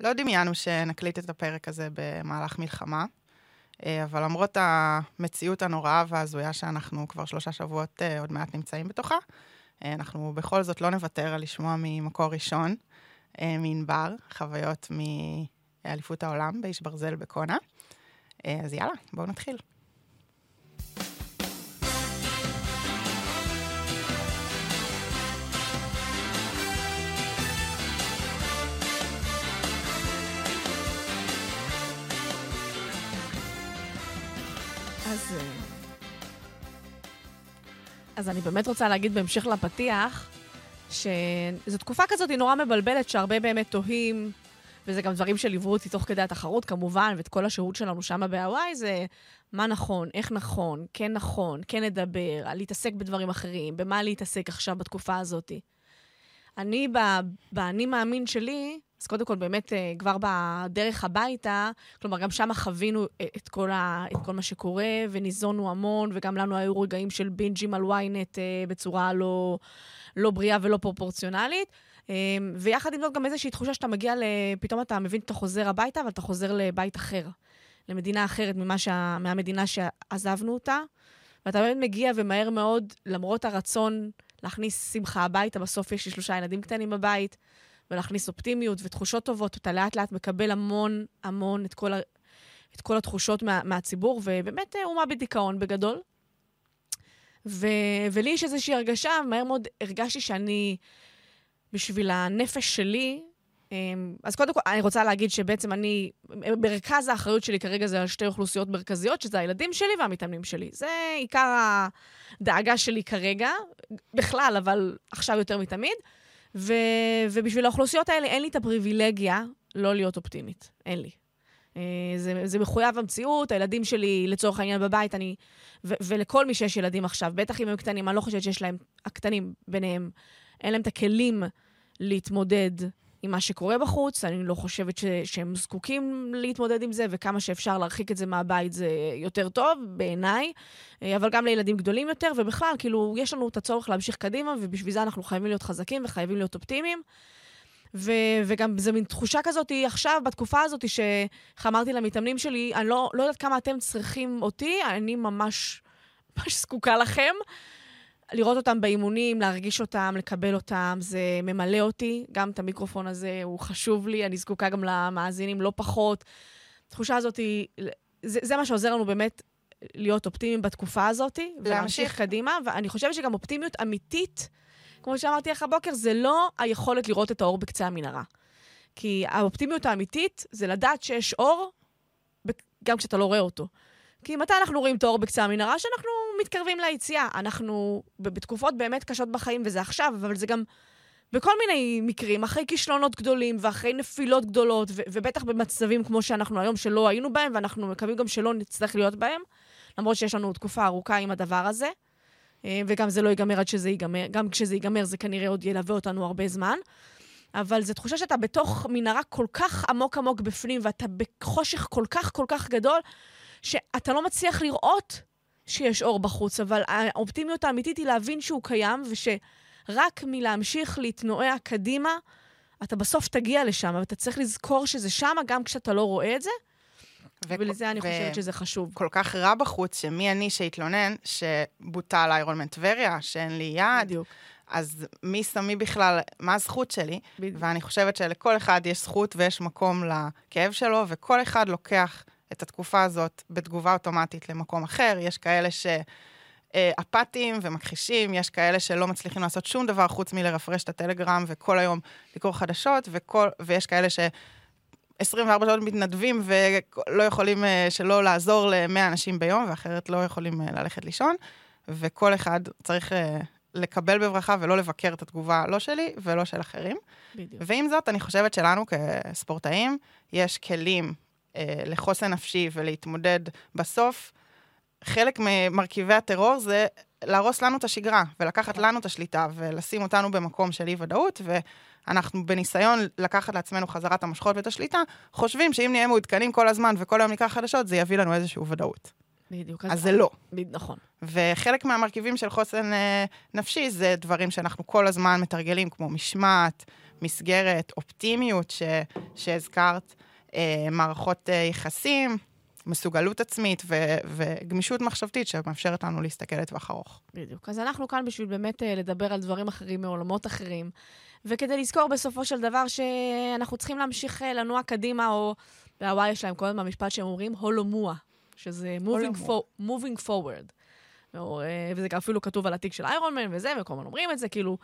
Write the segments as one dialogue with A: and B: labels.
A: לא דמיינו שנקליט את הפרק הזה במהלך מלחמה, אה, אבל למרות המציאות הנוראה וההזויה שאנחנו כבר שלושה שבועות אה, עוד מעט נמצאים בתוכה, אה, אנחנו בכל זאת לא נוותר על לשמוע ממקור ראשון, מענבר, חוויות מאליפות העולם באיש ברזל בקונה. אז יאללה, בואו נתחיל.
B: אז... אה, אז אני באמת רוצה להגיד בהמשך לפתיח, שזו תקופה כזאת היא נורא מבלבלת, שהרבה באמת תוהים, וזה גם דברים שליוו אותי תוך כדי התחרות, כמובן, ואת כל השהות שלנו שם בהוואי, זה מה נכון, איך נכון, כן נכון, כן לדבר, להתעסק בדברים אחרים, במה להתעסק עכשיו בתקופה הזאת. אני, באני מאמין שלי, אז קודם כל, באמת, אה, כבר בדרך הביתה, כלומר, גם שם חווינו אה, את כל, ה, את כל מה שקורה, וניזונו המון, וגם לנו היו רגעים של בינג'ים על ynet אה, בצורה לא, לא בריאה ולא פרופורציונלית. ויחד עם זאת, גם איזושהי תחושה שאתה מגיע, פתאום אתה מבין שאתה חוזר הביתה, אבל אתה חוזר לבית אחר, למדינה אחרת שה, מהמדינה שעזבנו אותה. ואתה באמת מגיע ומהר מאוד, למרות הרצון להכניס שמחה הביתה, בסוף יש לי שלושה ילדים קטנים בבית, ולהכניס אופטימיות ותחושות טובות, אתה לאט לאט מקבל המון המון את כל, ה, את כל התחושות מה, מהציבור, ובאמת אומה בדיכאון בגדול. ו, ולי יש איזושהי הרגשה, מהר מאוד הרגשתי שאני, בשביל הנפש שלי, אמ, אז קודם כל, אני רוצה להגיד שבעצם אני, מרכז האחריות שלי כרגע זה על שתי אוכלוסיות מרכזיות, שזה הילדים שלי והמתאמנים שלי. זה עיקר הדאגה שלי כרגע, בכלל, אבל עכשיו יותר מתמיד. ו, ובשביל האוכלוסיות האלה אין לי את הפריבילגיה לא להיות אופטימית. אין לי. אה, זה, זה מחויב המציאות, הילדים שלי, לצורך העניין, בבית, אני... ו, ולכל מי שיש ילדים עכשיו, בטח אם הם קטנים, אני לא חושבת שיש להם, הקטנים ביניהם, אין להם את הכלים להתמודד עם מה שקורה בחוץ. אני לא חושבת ש, שהם זקוקים להתמודד עם זה, וכמה שאפשר להרחיק את זה מהבית זה יותר טוב, בעיניי. אה, אבל גם לילדים גדולים יותר, ובכלל, כאילו, יש לנו את הצורך להמשיך קדימה, ובשביל זה אנחנו חייבים להיות חזקים וחייבים להיות אופטימיים. ו- וגם זו מין תחושה כזאת עכשיו, בתקופה הזאת, שאיך אמרתי למתאמנים שלי, אני לא, לא יודעת כמה אתם צריכים אותי, אני ממש, ממש זקוקה לכם. לראות אותם באימונים, להרגיש אותם, לקבל אותם, זה ממלא אותי. גם את המיקרופון הזה הוא חשוב לי, אני זקוקה גם למאזינים לא פחות. התחושה הזאת היא, זה, זה מה שעוזר לנו באמת להיות אופטימיים בתקופה הזאת, ולהמשיך קדימה, ואני חושבת שגם אופטימיות אמיתית, כמו שאמרתי לך הבוקר, זה לא היכולת לראות את האור בקצה המנהרה. כי האופטימיות האמיתית זה לדעת שיש אור, גם כשאתה לא רואה אותו. כי מתי אנחנו רואים את האור בקצה המנהרה? שאנחנו מתקרבים ליציאה. אנחנו בתקופות באמת קשות בחיים, וזה עכשיו, אבל זה גם בכל מיני מקרים, אחרי כישלונות גדולים ואחרי נפילות גדולות, ו- ובטח במצבים כמו שאנחנו היום, שלא היינו בהם, ואנחנו מקווים גם שלא נצטרך להיות בהם, למרות שיש לנו תקופה ארוכה עם הדבר הזה. אה, וגם זה לא ייגמר עד שזה ייגמר, גם כשזה ייגמר זה כנראה עוד ילווה אותנו הרבה זמן. אבל זו תחושה שאתה בתוך מנהרה כל כך עמוק עמוק בפנים, ואתה בחושך כל כך כל כך גדול, שאתה לא מצליח לראות שיש אור בחוץ, אבל האופטימיות האמיתית היא להבין שהוא קיים, ושרק מלהמשיך להתנועע קדימה, אתה בסוף תגיע לשם, ואתה צריך לזכור שזה שם גם כשאתה לא רואה את זה. ו- ולזה אני חושבת שזה חשוב.
A: כל כך רע בחוץ, שמי אני שהתלונן שבוטל איירון טבריה, שאין לי יד. בדיוק. אז מי שמי בכלל, מה הזכות שלי? בדיוק. ואני חושבת שלכל אחד יש זכות ויש מקום לכאב שלו, וכל אחד לוקח את התקופה הזאת בתגובה אוטומטית למקום אחר. יש כאלה ש... אפאתיים ומכחישים, יש כאלה שלא מצליחים לעשות שום דבר חוץ מלרפרש את הטלגרם וכל היום לקרוא חדשות, וכל, ויש כאלה ש... 24 שעות מתנדבים ולא יכולים אה, שלא לעזור ל-100 אנשים ביום, ואחרת לא יכולים אה, ללכת לישון, וכל אחד צריך אה, לקבל בברכה ולא לבקר את התגובה, לא שלי ולא של אחרים. בדיוק. ועם זאת, אני חושבת שלנו כספורטאים, יש כלים אה, לחוסן נפשי ולהתמודד בסוף, חלק ממרכיבי הטרור זה להרוס לנו את השגרה, ולקחת לנו את השליטה, ולשים אותנו במקום של אי-ודאות, ואנחנו בניסיון לקחת לעצמנו חזרה את המושכות ואת השליטה, חושבים שאם נהיה מעודכנים כל הזמן וכל היום ניקח חדשות, זה יביא לנו איזושהי ודאות.
B: בדיוק.
A: אז זה לא.
B: נכון.
A: וחלק מהמרכיבים של חוסן אה, נפשי זה דברים שאנחנו כל הזמן מתרגלים, כמו משמעת, מסגרת, אופטימיות ש, שהזכרת, אה, מערכות אה, יחסים, מסוגלות עצמית ו- וגמישות מחשבתית שמאפשרת לנו להסתכל לטווח ארוך.
B: בדיוק. אז אנחנו כאן בשביל באמת אה, לדבר על דברים אחרים מעולמות אחרים, וכדי לזכור בסופו של דבר שאנחנו צריכים להמשיך אה, לנוע קדימה, או בהוואי יש להם כל הזמן משפט שהם אומרים הולומואה, שזה moving, for, moving forward. או, אה, וזה אפילו כתוב על התיק של איירון מן וזה, וכל הזמן אומרים את זה, כאילו.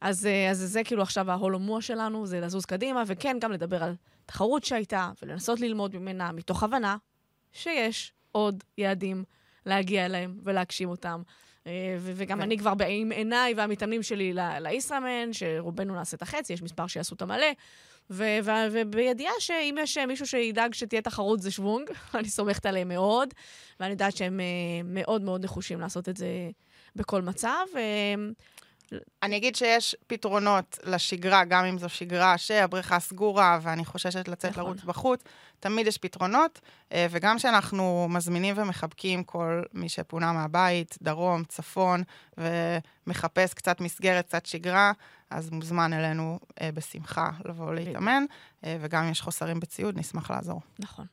B: אז, אז זה כאילו עכשיו ההולומואה שלנו, זה לזוז קדימה, וכן, גם לדבר על תחרות שהייתה, ולנסות ללמוד ממנה, מתוך הבנה שיש עוד יעדים להגיע אליהם ולהגשים אותם. אה, וגם אני כבר עם עיניי והמתאמנים שלי לישראמן, שרובנו נעשה את החצי, יש מספר שיעשו את המלא. ובידיעה שאם יש מישהו שידאג שתהיה תחרות זה שוונג, אני סומכת עליהם מאוד, ואני יודעת שהם אה, מאוד מאוד נחושים לעשות את זה בכל מצב.
A: אני אגיד שיש פתרונות לשגרה, גם אם זו שגרה שהבריכה סגורה ואני חוששת לצאת נכון. לרוץ בחוץ, תמיד יש פתרונות, אה, וגם כשאנחנו מזמינים ומחבקים כל מי שפונה מהבית, דרום, צפון, ומחפש קצת מסגרת, קצת שגרה, אז מוזמן אלינו אה, בשמחה לבוא להתאמן, אה, וגם אם יש חוסרים בציוד, נשמח לעזור.
B: נכון.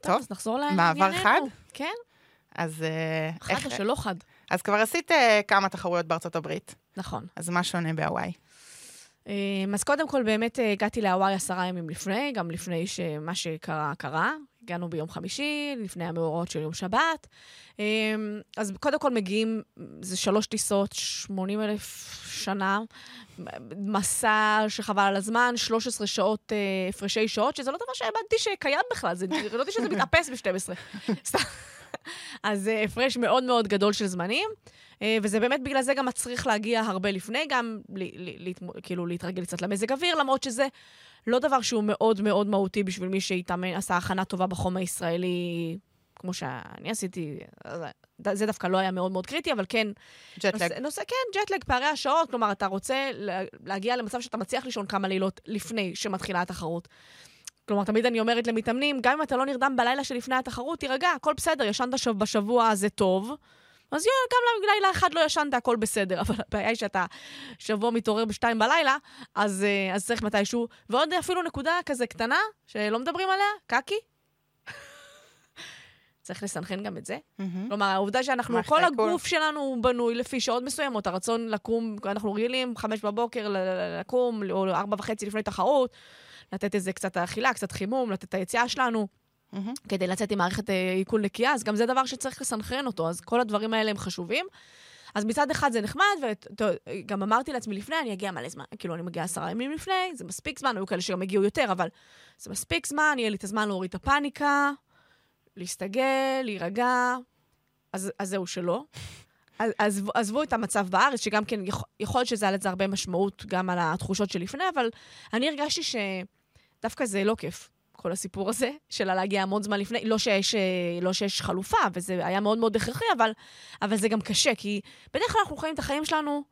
A: טוב, טוב
B: אז נחזור לענייננו.
A: מעבר חד?
B: כן.
A: אז
B: חד איך... או שלא חד?
A: אז כבר עשית uh, כמה תחרויות בארצות הברית.
B: נכון.
A: אז מה שונה בהוואי?
B: אמ, אז קודם כל, באמת אה, הגעתי להוואי עשרה ימים לפני, גם לפני שמה שקרה, קרה. הגענו ביום חמישי, לפני המאורעות של יום שבת. אמ, אז קודם כל מגיעים, זה שלוש טיסות, 80 אלף שנה, מסע שחבל על הזמן, 13 שעות, אה, הפרשי שעות, שזה לא דבר שהאמנתי שקיים בכלל, זה, לא ידעתי שזה מתאפס ב-12. אז הפרש מאוד מאוד גדול של זמנים. אה, וזה באמת בגלל זה גם מצריך להגיע הרבה לפני, גם כאילו להתרגל קצת למזג אוויר, למרות שזה לא דבר שהוא מאוד מאוד מהותי בשביל מי שהתאמן, עשה הכנה טובה בחום הישראלי, כמו שאני עשיתי. זה דווקא לא היה מאוד מאוד קריטי, אבל כן...
A: ג'טלג.
B: נושא, נושא, כן, ג'טלג, פערי השעות. כלומר, אתה רוצה להגיע למצב שאתה מצליח לישון כמה לילות לפני שמתחילה התחרות. כלומר, תמיד אני אומרת למתאמנים, גם אם אתה לא נרדם בלילה שלפני התחרות, תירגע, הכל בסדר, ישנת בשבוע הזה טוב. אז יהיה, גם לילה אחד לא ישנת, הכל בסדר. אבל הבעיה היא שאתה שבוע מתעורר בשתיים בלילה, אז, אה, אז צריך מתישהו. ועוד אפילו נקודה כזה קטנה, שלא מדברים עליה, קקי. צריך לסנכרן גם את זה. Mm-hmm. כלומר, העובדה שאנחנו, כל הגוף שלנו בנוי לפי שעות מסוימות. הרצון לקום, אנחנו רגילים, חמש בבוקר לקום, או ארבע וחצי לפני תחרות, לתת איזה קצת אכילה, קצת חימום, לתת את היציאה שלנו. Mm-hmm. כדי לצאת עם מערכת אה, עיכול נקייה, אז גם זה דבר שצריך לסנכרן אותו, אז כל הדברים האלה הם חשובים. אז מצד אחד זה נחמד, וגם אמרתי לעצמי לפני, אני אגיע מלא זמן, כאילו אני מגיעה עשרה ימים לפני, זה מספיק זמן, היו כאלה שגם הגיעו יותר, אבל זה מספיק זמן, יהיה לי את הזמן להוריד את הפאניקה, להסתגל, להירגע, אז, אז זהו שלא. אז עזבו את המצב בארץ, שגם כן, יכול להיות שזה היה לזה הרבה משמעות גם על התחושות שלפני, אבל אני הרגשתי שדווקא זה לא כיף. כל הסיפור הזה, של להגיע המון זמן לפני. לא שיש, אה, לא שיש חלופה, וזה היה מאוד מאוד הכרחי, אבל, אבל זה גם קשה, כי בדרך כלל אנחנו חיים את החיים שלנו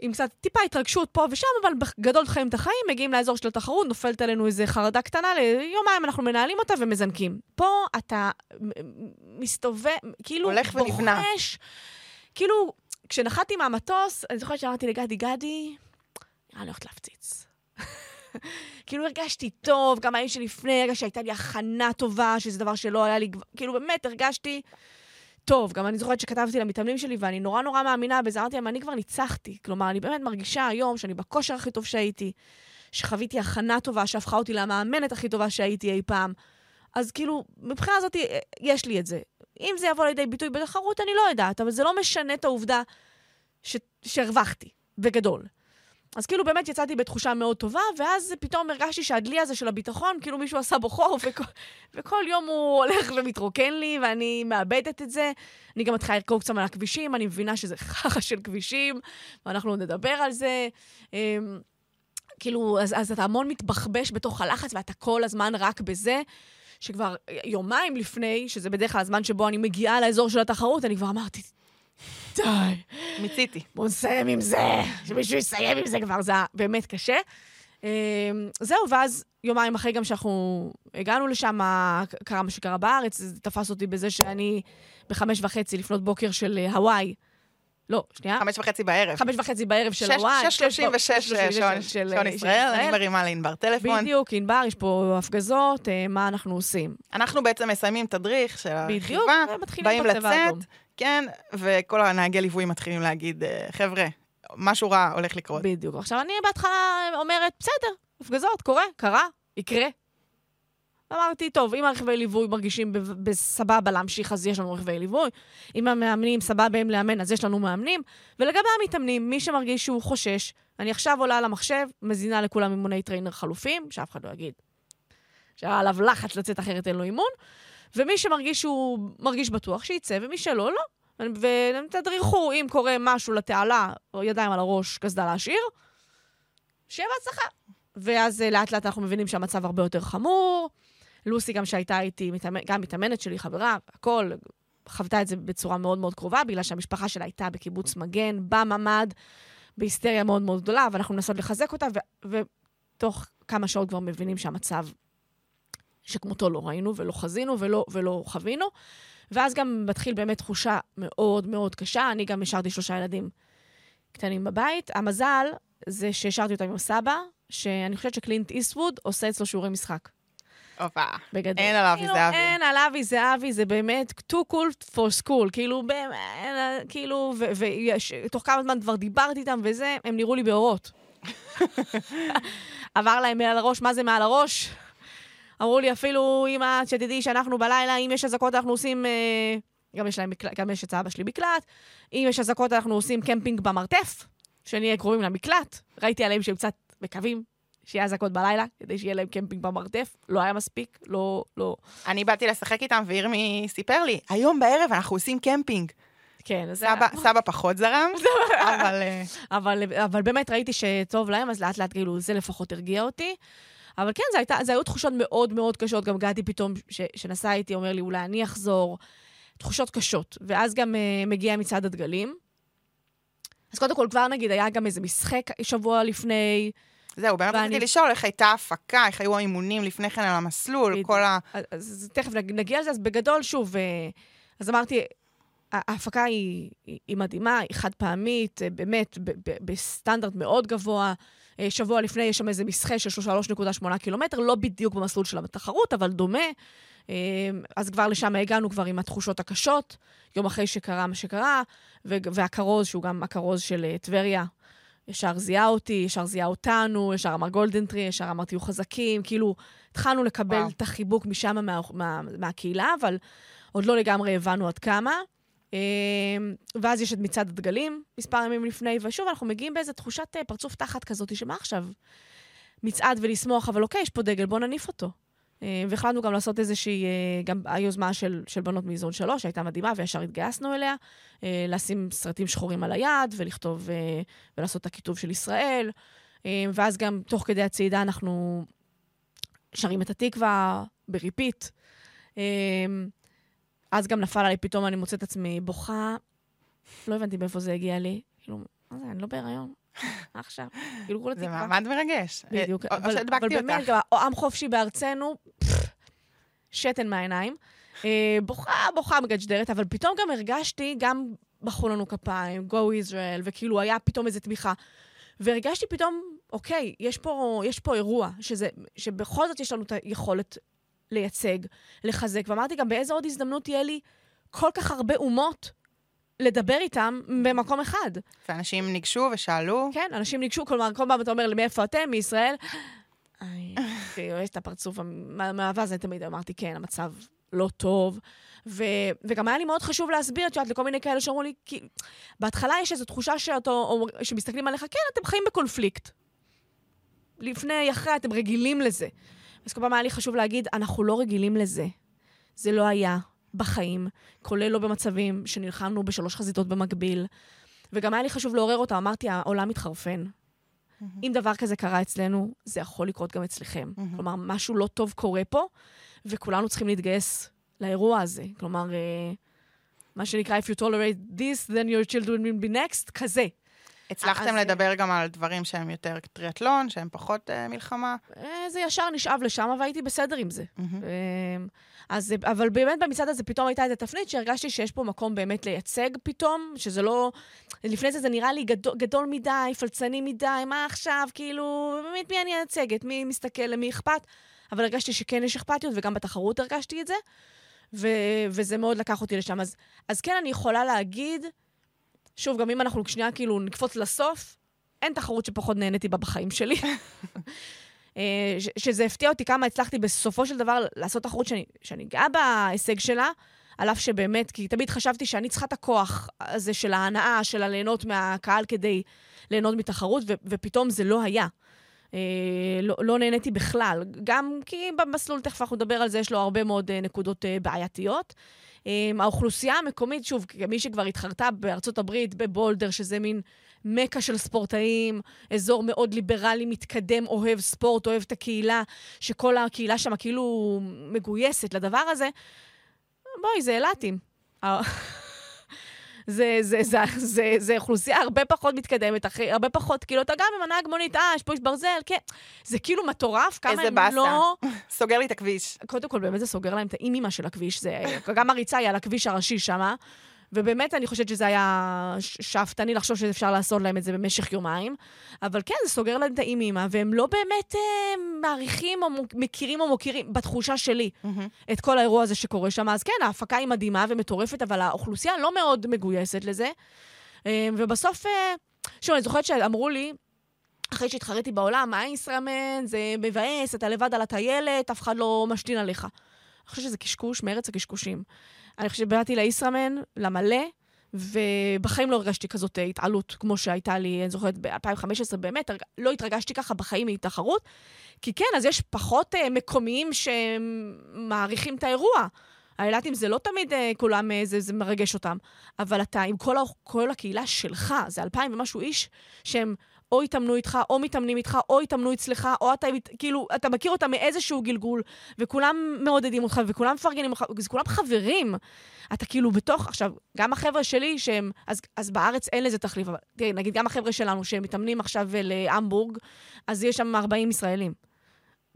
B: עם קצת טיפה התרגשות פה ושם, אבל בגדול חיים את החיים, מגיעים לאזור של התחרות, נופלת עלינו איזו חרדה קטנה, ליומיים אנחנו מנהלים אותה ומזנקים. פה אתה מסתובב, כאילו
A: הולך ונבנה.
B: בוחש. כאילו, כשנחתתי מהמטוס, אני זוכרת שאמרתי לגדי, גדי, לי הולכת להפציץ. כאילו הרגשתי טוב, גם היום שלפני, הרגשתי שהייתה לי הכנה טובה, שזה דבר שלא היה לי, כאילו באמת הרגשתי טוב. גם אני זוכרת שכתבתי למתאמנים שלי, ואני נורא נורא מאמינה בזה, אמרתי להם, אני כבר ניצחתי. כלומר, אני באמת מרגישה היום שאני בכושר הכי טוב שהייתי, שחוויתי הכנה טובה, שהפכה אותי למאמנת הכי טובה שהייתי אי פעם. אז כאילו, מבחינה הזאת, יש לי את זה. אם זה יבוא לידי ביטוי בתחרות, אני לא יודעת, אבל זה לא משנה את העובדה ש... שהרווחתי, בגדול. אז כאילו באמת יצאתי בתחושה מאוד טובה, ואז פתאום הרגשתי שהדלי הזה של הביטחון, כאילו מישהו עשה בו חור, וכל, וכל יום הוא הולך ומתרוקן לי, ואני מאבדת את זה. אני גם מתחילה לרקוד קצת על הכבישים, אני מבינה שזה חרא של כבישים, ואנחנו נדבר על זה. אמ, כאילו, אז, אז אתה המון מתבחבש בתוך הלחץ, ואתה כל הזמן רק בזה. שכבר יומיים לפני, שזה בדרך כלל הזמן שבו אני מגיעה לאזור של התחרות, אני כבר אמרתי, די.
A: מיציתי.
B: בואו נסיים עם זה, שמישהו יסיים עם זה כבר, זה באמת קשה. אמ, זהו, ואז יומיים אחרי גם שאנחנו הגענו לשם, קרה מה שקרה בארץ, זה תפס אותי בזה שאני בחמש וחצי לפנות בוקר של הוואי, לא, שנייה.
A: חמש וחצי בערב.
B: חמש וחצי בערב של הוואי.
A: שש שלושים ושש שעון שעון ישראל, אני מרימה לענבר טלפון.
B: בדיוק, ענבר, יש פה הפגזות, אה, מה אנחנו עושים.
A: אנחנו בעצם מסיימים תדריך של הרכיבה, באים. לצאת, כן, וכל הנהגי ליווי מתחילים להגיד, אה, חבר'ה, משהו רע הולך לקרות.
B: בדיוק. עכשיו, אני בהתחלה אומרת, בסדר, הפגזות, קורה, קרה, יקרה. אמרתי, טוב, אם הרכבי ליווי מרגישים בסבבה להמשיך, אז יש לנו רכבי ליווי. אם המאמנים סבבה הם לאמן, אז יש לנו מאמנים. ולגבי המתאמנים, מי שמרגיש שהוא חושש, אני עכשיו עולה על המחשב, מזינה לכולם אימוני טריינר חלופיים, שאף אחד לא יגיד שהיה עליו לחץ לצאת אחרת אין לו אימון, ומי שמרגיש שהוא מרגיש בטוח, שיצא, ומי שלא, לא. ותדריכו, אם קורה משהו לתעלה, או ידיים על הראש, קסדה להשאיר, שיהיה בהצלחה. ואז אה, לאט לאט אנחנו מבינים שהמצב הרבה יותר חמור. לוסי גם שהייתה איתי. גם מתאמנת שלי, חברה, הכל, חוותה את זה בצורה מאוד מאוד קרובה, בגלל שהמשפחה שלה הייתה בקיבוץ מגן, בממ"ד, בהיסטריה מאוד מאוד גדולה, ואנחנו מנסות לחזק אותה, ו... ותוך כמה שעות כבר מבינים שהמצב שכמותו לא ראינו ולא חזינו ולא, ולא חווינו. ואז גם מתחיל באמת תחושה מאוד מאוד קשה. אני גם השארתי שלושה ילדים קטנים בבית. המזל זה שהשארתי אותם עם סבא, שאני חושבת שקלינט איסטווד עושה אצלו שיעורי משחק.
A: הופה.
B: בגדול.
A: אין על אבי
B: כאילו,
A: זהבי.
B: אין על אבי זהבי, זה באמת too cool for school. כאילו, באמת, כאילו, ותוך כמה זמן כבר דיברתי איתם וזה, הם נראו לי באורות. עבר להם מעל הראש, מה זה מעל הראש? אמרו לי, אפילו אמא, שתדעי שאנחנו בלילה, אם יש אזעקות, אנחנו עושים... אה, גם יש להם, גם יש את אבא שלי מקלט. אם יש אזעקות, אנחנו עושים קמפינג במרתף, שנהיה קרובים למקלט. ראיתי עליהם שהם קצת מקווים שיהיה אזעקות בלילה, כדי שיהיה להם קמפינג במרתף. לא היה מספיק, לא, לא.
A: אני באתי לשחק איתם, וירמי סיפר לי, היום בערב אנחנו עושים קמפינג.
B: כן, אז...
A: סבא, סבא פחות זרם, אבל... אה,
B: אבל, אבל באמת ראיתי שטוב להם, אז לאט לאט כאילו זה לפחות הרגיע אותי. אבל כן, זה, הייתה, זה היו תחושות מאוד מאוד קשות. גם גדי פתאום, ש, שנסע איתי, אומר לי, אולי אני אחזור. תחושות קשות. ואז גם uh, מגיע מצעד הדגלים. אז קודם כל, כבר נגיד, היה גם איזה משחק שבוע לפני.
A: זהו, באמת
B: ואני-
A: רציתי לשאול איך הייתה ההפקה, איך היו האימונים לפני כן על המסלול. כל ה...
B: אז, אז תכף נג- נגיע לזה, אז בגדול, שוב, אה, אז אמרתי, ההפקה היא, היא, היא מדהימה, היא חד פעמית, אה, באמת, ב, ב, בסטנדרט מאוד גבוה. אה, שבוע לפני יש שם איזה מסחה של 3.8 קילומטר, לא בדיוק במסלול של התחרות, אבל דומה. אה, אז כבר לשם הגענו כבר עם התחושות הקשות, יום אחרי שקרה מה שקרה, והכרוז, שהוא גם הכרוז של טבריה, ישר זיהה אותי, ישר זיהה אותנו, ישר אמר גולדנטרי, ישר אמר תהיו חזקים, כאילו, התחלנו לקבל
A: וואו.
B: את החיבוק משם, מה, מה, מהקהילה, אבל עוד לא לגמרי הבנו עד כמה. אה, ואז יש את מצעד הדגלים, מספר ימים לפני, ושוב, אנחנו מגיעים באיזו תחושת אה, פרצוף תחת כזאת, שמה עכשיו? מצעד ולשמוח, אבל אוקיי, יש פה דגל, בואו נניף אותו. אה, והחלטנו גם לעשות איזושהי, אה, גם היוזמה של, של בנות מזור שלוש, שהייתה מדהימה, וישר התגייסנו אליה, לשים סרטים שחורים על היד, ולכתוב, ולעשות את הכיתוב של ישראל. ואז גם תוך כדי הצעידה אנחנו שרים את התקווה ב repeat. אה, אז גם נפל עלי, פתאום אני מוצאת עצמי בוכה. לא הבנתי מאיפה זה הגיע לי. כאילו, מה זה, אני לא בהיריון. עכשיו? כאילו, כולה
A: זה
B: תקווה.
A: מעמד מרגש.
B: בדיוק.
A: אה, או- או
B: אבל, אבל
A: שהדבקתי
B: באמת,
A: אותך.
B: גם עם חופשי בארצנו, שתן מהעיניים. אה, בוכה, בוכה מגג'דרת, אבל פתאום גם הרגשתי, גם מחאו לנו כפיים, Go Israel, וכאילו היה פתאום איזו תמיכה. והרגשתי פתאום, אוקיי, יש פה, יש פה אירוע, שזה, שבכל זאת יש לנו את היכולת לייצג, לחזק. ואמרתי גם, באיזה עוד הזדמנות תהיה לי כל כך הרבה אומות לדבר איתם במקום אחד.
A: ואנשים ניגשו ושאלו,
B: כן, אנשים ניגשו, כלומר, כל פעם אתה אומר, מאיפה אתם? מישראל? איי, כאילו, יש את הפרצוף המאהבה הזה, תמיד אמרתי, כן, המצב לא טוב. ו, וגם היה לי מאוד חשוב להסביר, את יודעת, לכל מיני כאלה שאמרו לי, כי בהתחלה יש איזו תחושה שאותו, שמסתכלים עליך, כן, אתם חיים בקונפליקט. לפני, אחרי, אתם רגילים לזה. אז כל פעם היה לי חשוב להגיד, אנחנו לא רגילים לזה. זה לא היה בחיים, כולל לא במצבים שנלחמנו בשלוש חזיתות במקביל. וגם היה לי חשוב לעורר אותם, אמרתי, העולם מתחרפן. אם דבר כזה קרה אצלנו, זה יכול לקרות גם אצלכם.
A: מהמם.
B: כלומר, משהו לא טוב קורה פה, וכולנו צריכים להתגייס לאירוע הזה. כלומר, אה, מה שנקרא, If you tolerate this, then your children will be next, כזה.
A: הצלחתם לדבר גם על דברים שהם יותר טריאטלון, שהם פחות אה, מלחמה?
B: אה, זה ישר נשאב לשם, והייתי בסדר עם זה. אמ, אז, אבל באמת במצעד הזה פתאום הייתה איזו תפנית שהרגשתי שיש פה מקום באמת לייצג פתאום, שזה לא... לפני זה זה נראה לי גדול, גדול מדי, פלצני מדי, מה עכשיו, כאילו, באמת מי אני אייצג? את מי מסתכל, למי אכפת? אבל הרגשתי שכן יש אכפתיות, וגם בתחרות הרגשתי את זה, ו, וזה מאוד לקח אותי לשם. אז, אז כן, אני יכולה להגיד, שוב, גם אם אנחנו שנייה כאילו נקפוץ לסוף, אין תחרות שפחות נהניתי בה בחיים שלי. אה, ש- שזה הפתיע אותי כמה הצלחתי בסופו של דבר לעשות תחרות שאני, שאני גאה בהישג שלה, על אף שבאמת, כי תמיד חשבתי שאני צריכה את הכוח הזה של ההנאה, של הליהנות מהקהל כדי ליהנות מתחרות, ו- ופתאום זה לא היה. אה, לא, לא נהניתי בכלל, גם כי במסלול, תכף אנחנו נדבר על זה, יש לו הרבה מאוד אה, נקודות אה, בעייתיות. האוכלוסייה המקומית, שוב, כמי שכבר התחרתה בארצות הברית, בבולדר, שזה מין מכה של ספורטאים, אזור מאוד ליברלי, מתקדם, אוהב ספורט, אוהב את הקהילה, שכל הקהילה שם כאילו מגויסת לדבר הזה, בואי, זה אילתים. זה, זה, זה, זה, זה אוכלוסייה הרבה פחות מתקדמת, אחרי, הרבה פחות, כאילו, אתה גם עם הנהג מונית, אה, יש פה איש ברזל, כן. זה כאילו מטורף, כמה הם
A: באסה.
B: לא...
A: סוגר לי את הכביש.
B: קודם כל, באמת זה סוגר להם את האימימה של הכביש. זה, גם הריצה היא על הכביש הראשי שם, ובאמת אני חושבת שזה היה שאפתני לחשוב שאפשר לעשות להם את זה במשך יומיים. אבל כן, זה סוגר להם את האימימה, והם לא באמת אה, מעריכים או מכירים או מוקירים, בתחושה שלי,
A: מהמם.
B: את כל האירוע הזה שקורה שם. אז כן, ההפקה היא מדהימה ומטורפת, אבל האוכלוסייה לא מאוד מגויסת לזה. אה, ובסוף, אה, שוב, אני זוכרת שאמרו לי, אחרי שהתחרתי בעולם, מה ישראמן, זה מבאס, אתה לבד על הטיילת, אף אחד לא משתין עליך. אני חושבת שזה קשקוש מארץ הקשקושים. אני חושבת שבאתי לישראמן, למלא, ובחיים לא הרגשתי כזאת אה, התעלות כמו שהייתה לי, אני זוכרת, ב-2015, באמת, לא התרגשתי ככה בחיים מתחרות. כי כן, אז יש פחות אה, מקומיים שמעריכים את האירוע. האילתים זה לא תמיד אה, כולם, אה, זה, זה מרגש אותם. אבל אתה עם כל, כל הקהילה שלך, זה אלפיים ומשהו איש, שהם או התאמנו איתך, או מתאמנים איתך, או התאמנו אצלך, או אתה, כאילו, אתה מכיר אותם מאיזשהו גלגול, וכולם מעודדים אותך, וכולם מפרגנים לך, זה כולם חברים. אתה כאילו בתוך, עכשיו, גם החבר'ה שלי שהם, אז, אז בארץ אין לזה תחליף, אבל תראי, נגיד גם החבר'ה שלנו שהם מתאמנים עכשיו להמבורג, אז יש שם 40 ישראלים.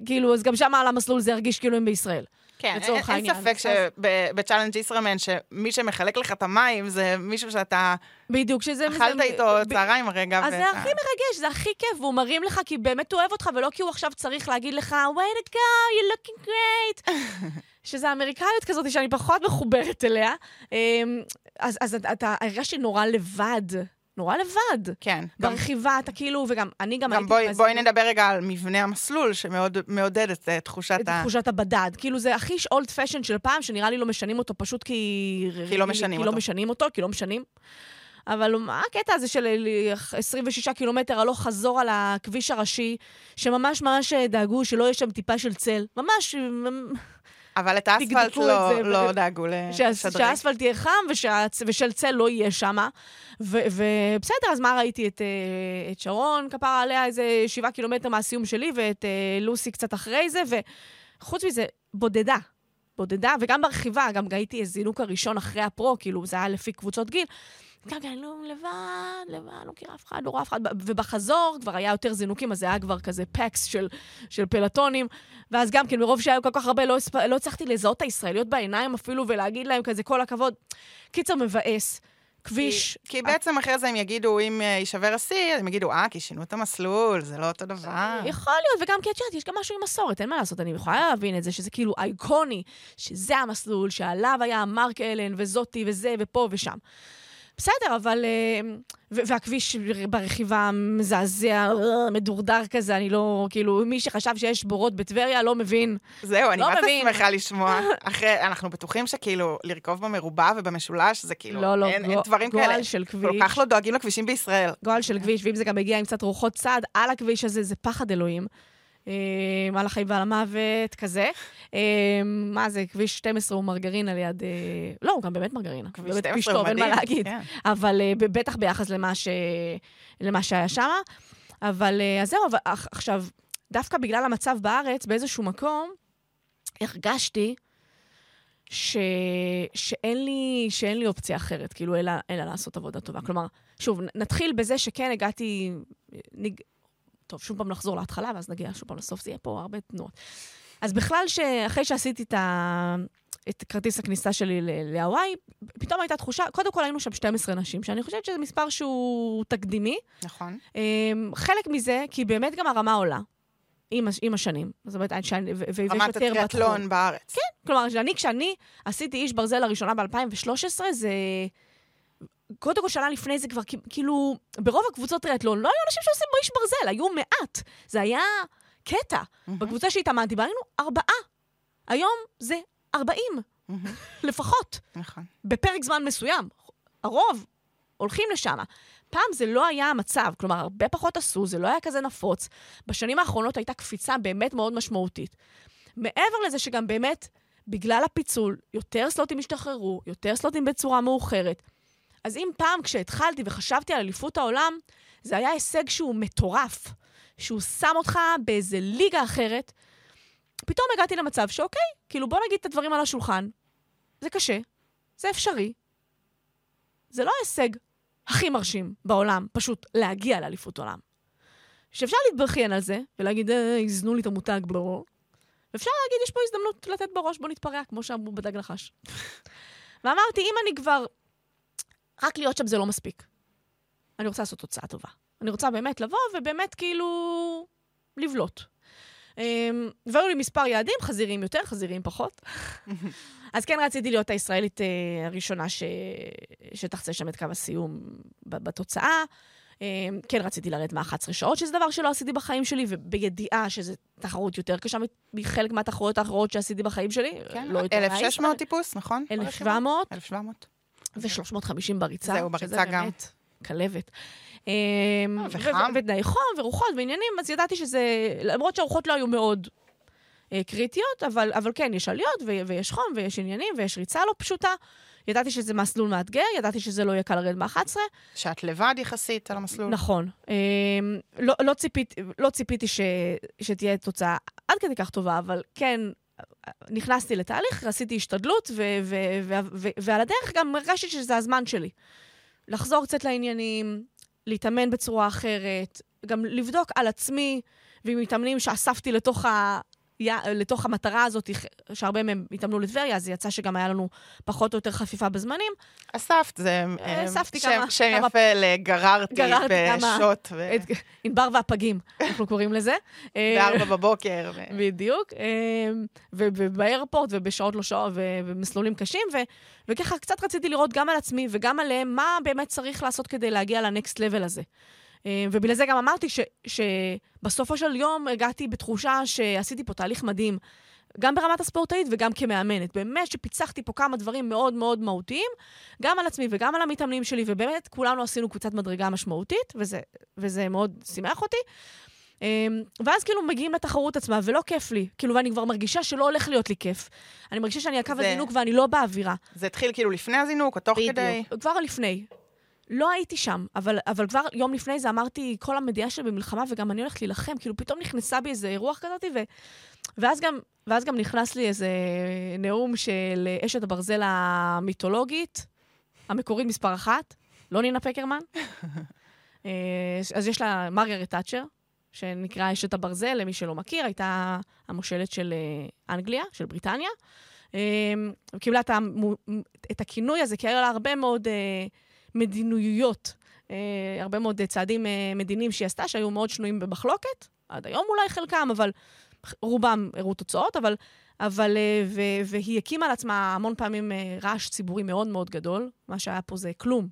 B: כאילו, אז גם שם על המסלול זה ירגיש כאילו הם בישראל.
A: כן, אין,
B: לצורך
A: אין
B: העניין.
A: ספק
B: אז-
A: שבצ'אלנג' ישראמן, שמי שמחלק לך את המים זה מישהו שאתה
B: בדיוק, שזה...
A: אכלת איתו
B: ב-
A: צהריים הרגע.
B: אז זה הכי מרגש, זה הכי כיף, והוא מרים לך כי באמת הוא אוהב אותך, ולא כי הוא עכשיו צריך להגיד לך, way to go, you're looking great. שזה אמריקאיות כזאת שאני פחות מחוברת אליה. אמ, אז, אז אתה הרגשתי נורא לבד, נורא לבד.
A: כן. גם-
B: ברכיבה, אתה כאילו, וגם, אני גם
A: גם
B: הייתי...
A: בואי, בואי נדבר רגע על מבנה המסלול, שמאוד מעודד את אה, תחושת
B: את
A: ה...
B: תחושת הבדד. כאילו, זה הכי אולד פשן של פעם, שנראה לי לא משנים אותו פשוט כי...
A: כי לא משנים
B: כי לא
A: אותו.
B: משנים אותו, כי לא משנים. אבל מה הקטע הזה של 26 קילומטר הלוך חזור על הכביש הראשי, שממש ממש דאגו שלא יהיה שם טיפה של צל. ממש,
A: אבל את האספלט
B: תבדקו את
A: לא,
B: זה,
A: לא
B: ו-
A: דאגו לשדרג.
B: שהאספלט יהיה חם ושהצ- ושל צל לא יהיה שם. ובסדר, אז מה ראיתי? את, אה, את שרון, כפרה עליה איזה שבעה קילומטר מהסיום שלי, ואת אה, לוסי קצת אחרי זה, וחוץ מזה, בודדה. בודדה, וגם ברכיבה, גם ראיתי איזה זינוק הראשון אחרי הפרו, כאילו, זה היה לפי קבוצות גיל. גם כן, לא, לבד, לבד, לא מכירה אף אחד, לא רואה אף אחד. ובחזור כבר היה יותר זינוקים, אז זה היה כבר כזה פקס של, של פלטונים. ואז גם כן, מרוב שהיו כל כך הרבה, לא, הספ... לא הצלחתי לזהות את הישראליות בעיניים אפילו, ולהגיד להם כזה, כל הכבוד. קיצר, מבאס. כביש.
A: כי, כי בעצם אחרי זה הם יגידו, אם אה, יישבר השיא, הם יגידו, אה, כי שינו את המסלול, זה לא אותו דבר.
B: יכול להיות, וגם כי את יודעת, יש גם משהו עם מסורת, אין מה לעשות, אני יכולה להבין את זה, שזה כאילו אייקוני, שזה המסלול, שעליו היה מרק אלן, וזאתי, וזה, ופה ושם. בסדר, אבל... ו- והכביש ברכיבה מזעזע, מדורדר כזה, אני לא... כאילו, מי שחשב שיש בורות בטבריה לא מבין.
A: זהו, אני
B: לא מבין.
A: שמחה לשמוע. אחרי, אנחנו בטוחים שכאילו, לרכוב במרובע ובמשולש, זה כאילו,
B: לא, לא,
A: אין, אין
B: גו-
A: דברים
B: גועל
A: כאלה.
B: של כביש.
A: כל כך לא דואגים לכבישים בישראל.
B: גועל של כביש, ואם זה גם מגיע עם קצת רוחות צד על הכביש הזה, זה פחד אלוהים. אה, על החיים ועל המוות, כזה. אה, מה זה, כביש 12 הוא מרגרינה ליד... אה, לא, הוא גם באמת מרגרינה.
A: כביש
B: באמת
A: 12
B: טוב, אין מה
A: מדהים,
B: להגיד.
A: כן.
B: אבל בטח ביחס למה, שהיה שם. אבל אז זהו, עכשיו, דווקא בגלל המצב בארץ, באיזשהו מקום, הרגשתי ש... שאין, לי, שאין לי אופציה אחרת, כאילו, אלא, אלא לעשות עבודה טובה. כלומר, שוב, נתחיל בזה שכן הגעתי... נג... טוב, שוב פעם נחזור להתחלה, ואז נגיע שוב פעם לסוף, זה יהיה פה הרבה תנועות. אז בכלל, שאחרי שעשיתי את, ה... את כרטיס הכניסה שלי להוואי, פתאום הייתה תחושה, קודם כל היינו שם 12 נשים, שאני חושבת שזה מספר שהוא תקדימי.
A: נכון.
B: אמ, חלק מזה, כי באמת גם הרמה עולה. עם, עם השנים. זאת אומרת, שאני, ו, ויש
A: רמת הטריאטלון בארץ.
B: כן, כלומר, שאני, כשאני עשיתי איש ברזל לראשונה ב-2013, זה... קודם כל, שנה לפני זה כבר, כאילו, ברוב הקבוצות טריאטלון לא היו אנשים שעושים באיש ברזל, היו מעט. זה היה קטע. Mm-hmm. בקבוצה שהתאמנתי בה היינו ארבעה. היום זה ארבעים, mm-hmm. לפחות.
A: נכון.
B: בפרק זמן מסוים. הרוב הולכים לשם. פעם זה לא היה המצב, כלומר, הרבה פחות עשו, זה לא היה כזה נפוץ. בשנים האחרונות הייתה קפיצה באמת מאוד משמעותית. מעבר לזה שגם באמת, בגלל הפיצול, יותר סלוטים השתחררו, יותר סלוטים בצורה מאוחרת. אז אם פעם כשהתחלתי וחשבתי על אליפות העולם, זה היה הישג שהוא מטורף, שהוא שם אותך באיזה ליגה אחרת, פתאום הגעתי למצב שאוקיי, כאילו בוא נגיד את הדברים על השולחן. זה קשה, זה אפשרי. זה לא הישג הכי מרשים בעולם, פשוט להגיע לאליפות עולם. שאפשר להתבכיין על זה, ולהגיד, אה, איזנו לי את המותג בלו. ואפשר להגיד, יש פה הזדמנות לתת בראש, בוא נתפרע, כמו שאמרו בדג נחש. ואמרתי, אם אני כבר... רק להיות שם זה לא מספיק. אני רוצה לעשות תוצאה טובה. אני רוצה באמת לבוא ובאמת כאילו לבלוט. אמ, והיו לי מספר יעדים, חזירים יותר, חזירים פחות. אז כן רציתי להיות הישראלית אה, הראשונה ש... שתחצה שם את קו הסיום בתוצאה. אמ, כן רציתי לרדת מה-11 שעות, שזה דבר שלא עשיתי בחיים שלי, ובידיעה שזו תחרות יותר קשה מחלק מהתחרויות האחרות שעשיתי בחיים שלי.
A: כן, לא 1,600 טיפוס, נכון?
B: 1,700.
A: 1,700.
B: ו-350 בריצה.
A: זהו, בריצה גם.
B: באמת כלבת. וחם. ותנאי חום ורוחות ועניינים, אז ידעתי שזה, למרות שהרוחות לא היו מאוד אה, קריטיות, אבל, אבל כן, יש עליות ו- ויש חום ויש עניינים ויש ריצה לא פשוטה. ידעתי שזה מסלול מאתגר, ידעתי שזה לא יהיה קל לרדת ב-11.
A: שאת לבד יחסית על המסלול.
B: נכון. אה, לא, לא, ציפית, לא ציפיתי ש, שתהיה תוצאה עד כדי כך טובה, אבל כן, נכנסתי לתהליך, עשיתי השתדלות, ועל הדרך גם הרגשתי שזה הזמן שלי. לחזור קצת לעניינים, להתאמן בצורה אחרת, גם לבדוק על עצמי, ועם מתאמנים שאספתי לתוך. לתוך המטרה הזאת, שהרבה מהם התאמנו לטבריה, אז יצא שגם היה לנו פחות או יותר חפיפה בזמנים.
A: אספת, זה
B: אה, אספתי שם, כמה...
A: שם יפה לגררתי בשוט. ו...
B: את ענבר והפגים, אנחנו קוראים לזה.
A: בארבע בבוקר.
B: ו... בדיוק. אה, ובאיירפורט ובשעות לא שעות ובמסלולים קשים, ו... וככה קצת רציתי לראות גם על עצמי וגם עליהם מה באמת צריך לעשות כדי להגיע לנקסט לבל הזה. אה, ובגלל זה גם אמרתי ש, שבסופו של יום הגעתי בתחושה שעשיתי פה תהליך מדהים, גם ברמת הספורטאית וגם כמאמנת. באמת שפיצחתי פה כמה דברים מאוד מאוד מהותיים, גם על עצמי וגם על המתאמנים שלי, ובאמת כולנו עשינו קבוצת מדרגה משמעותית, וזה, וזה מאוד שימח אותי. אה, ואז כאילו מגיעים לתחרות עצמה, ולא כיף לי. כאילו, ואני כבר מרגישה שלא הולך להיות לי כיף. אני מרגישה שאני על קו זה... הזינוק ואני לא באווירה.
A: זה התחיל כאילו לפני הזינוק, או תוך כדי?
B: כבר לפני. לא הייתי שם, אבל, אבל כבר יום לפני זה אמרתי, כל המדינה שלי במלחמה, וגם אני הולכת להילחם. כאילו, פתאום נכנסה בי איזה רוח כזאת, ו... ואז, גם, ואז גם נכנס לי איזה נאום של אשת הברזל המיתולוגית, המקורית מספר אחת, לא נינה פקרמן. אה, אז יש לה מרגרט תאצ'ר, שנקרא אשת הברזל, למי שלא מכיר, הייתה המושלת של אה, אנגליה, של בריטניה. אה, קיבלה את הכינוי הזה, כי היה לה הרבה מאוד... מדיניות, אה, הרבה מאוד צעדים אה, מדיניים שהיא עשתה, שהיו מאוד שנויים במחלוקת, עד היום אולי חלקם, אבל רובם הראו תוצאות, אבל... אבל, אה, ו, והיא הקימה לעצמה המון פעמים רעש ציבורי מאוד מאוד גדול. מה שהיה פה זה כלום.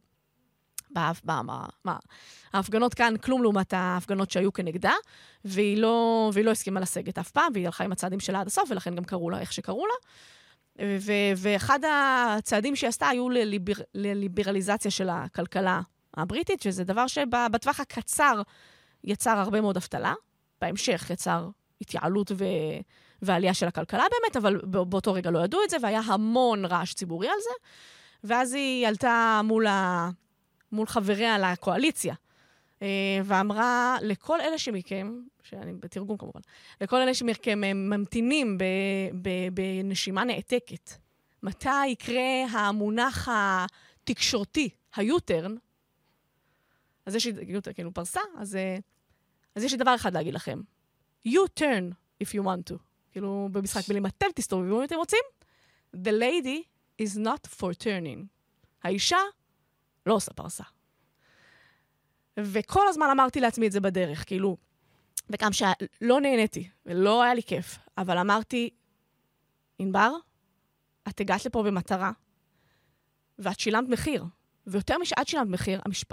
B: באף, מה, מה, ההפגנות כאן, כלום לעומת ההפגנות שהיו כנגדה, והיא לא, והיא לא הסכימה לסגת אף פעם, והיא הלכה עם הצעדים שלה עד הסוף, ולכן גם קראו לה איך שקראו לה. ו- ואחד הצעדים שהיא עשתה היו לליבר- לליברליזציה של הכלכלה הבריטית, שזה דבר שבטווח הקצר יצר הרבה מאוד אבטלה, בהמשך יצר התייעלות ו... ועלייה של הכלכלה באמת, אבל באותו רגע לא ידעו את זה, והיה המון רעש ציבורי על זה. ואז היא עלתה מול, ה... מול חבריה לקואליציה, אה, ואמרה לכל אלה שמכם, שאני בתרגום כמובן, לכל אלה שמכם ממתינים בנשימה נעתקת, מתי יקרה המונח התקשורתי, ה-U-turn, אז יש לי, כאילו, פרסה, אז, אה, אז יש לי דבר אחד להגיד לכם. You turn if you want to. כאילו, במשחק מילים, אתם תסתובבו אם אתם רוצים. The lady is not for turning. האישה לא עושה פרסה. וכל הזמן אמרתי לעצמי את זה בדרך, כאילו, וגם שלא נהניתי, ולא היה לי כיף, אבל אמרתי, ענבר, את הגעת לפה במטרה, ואת שילמת מחיר. ויותר משאת שילמת מחיר, המשפ...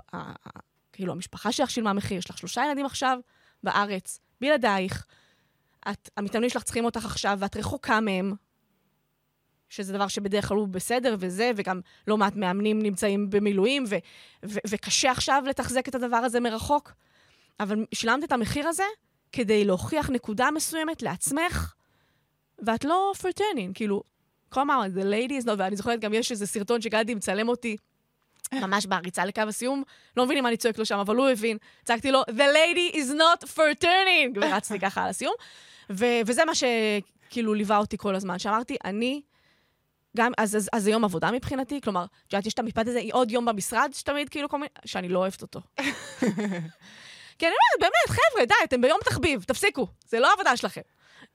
B: כאילו, המשפחה שלך שילמה מחיר, יש לך שלושה ילדים עכשיו בארץ, בלעדייך. את, המתאמנים שלך צריכים אותך עכשיו, ואת רחוקה מהם, שזה דבר שבדרך כלל הוא בסדר וזה, וגם לא מעט מאמנים נמצאים במילואים, ו, ו, וקשה עכשיו לתחזק את הדבר הזה מרחוק. אבל שילמת את המחיר הזה כדי להוכיח נקודה מסוימת לעצמך, ואת לא turning, כאילו, כל הזמן, the is not, ואני זוכרת גם יש איזה סרטון שגדי מצלם אותי. ממש בריצה לקו הסיום, לא מבינים מה אני צועק לו שם, אבל הוא הבין. צעקתי לו, The lady is not for turning, ורצתי ככה על הסיום. ו- וזה מה שכאילו ליווה אותי כל הזמן, שאמרתי, אני, גם, אז, אז, אז זה יום עבודה מבחינתי, כלומר, את יודעת, יש את המשפט הזה, עוד יום במשרד, שתמיד כאילו כל מיני, שאני לא אוהבת אותו. כי אני אומרת, באמת, חבר'ה, די, אתם ביום תחביב, תפסיקו, זה לא העבודה שלכם.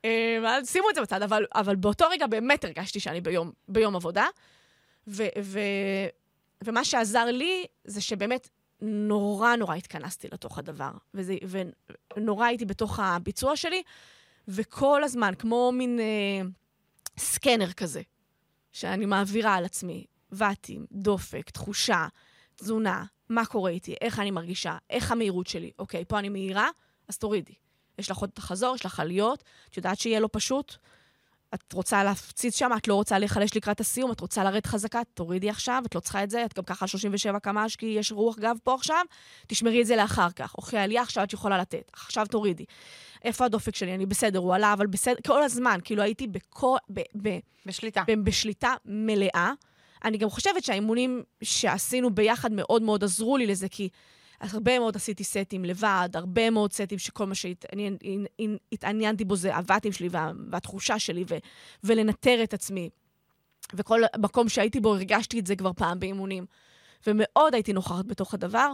B: אה, שימו את זה בצד, אבל, אבל באותו רגע באמת הרגשתי שאני ביום, ביום עבודה, ו, ו, ומה שעזר לי זה שבאמת נורא נורא התכנסתי לתוך הדבר, וזה, ונורא הייתי בתוך הביצוע שלי, וכל הזמן, כמו מין אה, סקנר כזה, שאני מעבירה על עצמי, ואטים, דופק, תחושה, תזונה, מה קורה איתי, איך אני מרגישה, איך המהירות שלי. אוקיי, פה אני מהירה, אז תורידי. יש לך עוד את החזור, יש לך עליות, את יודעת שיהיה לא פשוט, את רוצה להפציץ שם, את לא רוצה להיחלש לקראת הסיום, את רוצה לרדת חזקה, תורידי עכשיו, את לא צריכה את זה, את גם ככה 37 קמ"ש, כי יש רוח גב פה עכשיו, תשמרי את זה לאחר כך. אוקיי, עלייה עכשיו את יכולה לתת, עכשיו תורידי. איפה הדופק שלי? אני בסדר, הוא עלה, אבל בסדר, כל הזמן, כאילו הייתי בכל... ב, ב,
A: בשליטה.
B: ב, בשליטה מלאה. אני גם חושבת שהאימונים שעשינו ביחד מאוד מאוד עזרו לי לזה, כי הרבה מאוד עשיתי סטים לבד, הרבה מאוד סטים שכל מה שהתעניינתי בו זה הבטים שלי וה, והתחושה שלי, ו, ולנטר את עצמי. וכל מקום שהייתי בו הרגשתי את זה כבר פעם באימונים. ומאוד הייתי נוכחת בתוך הדבר,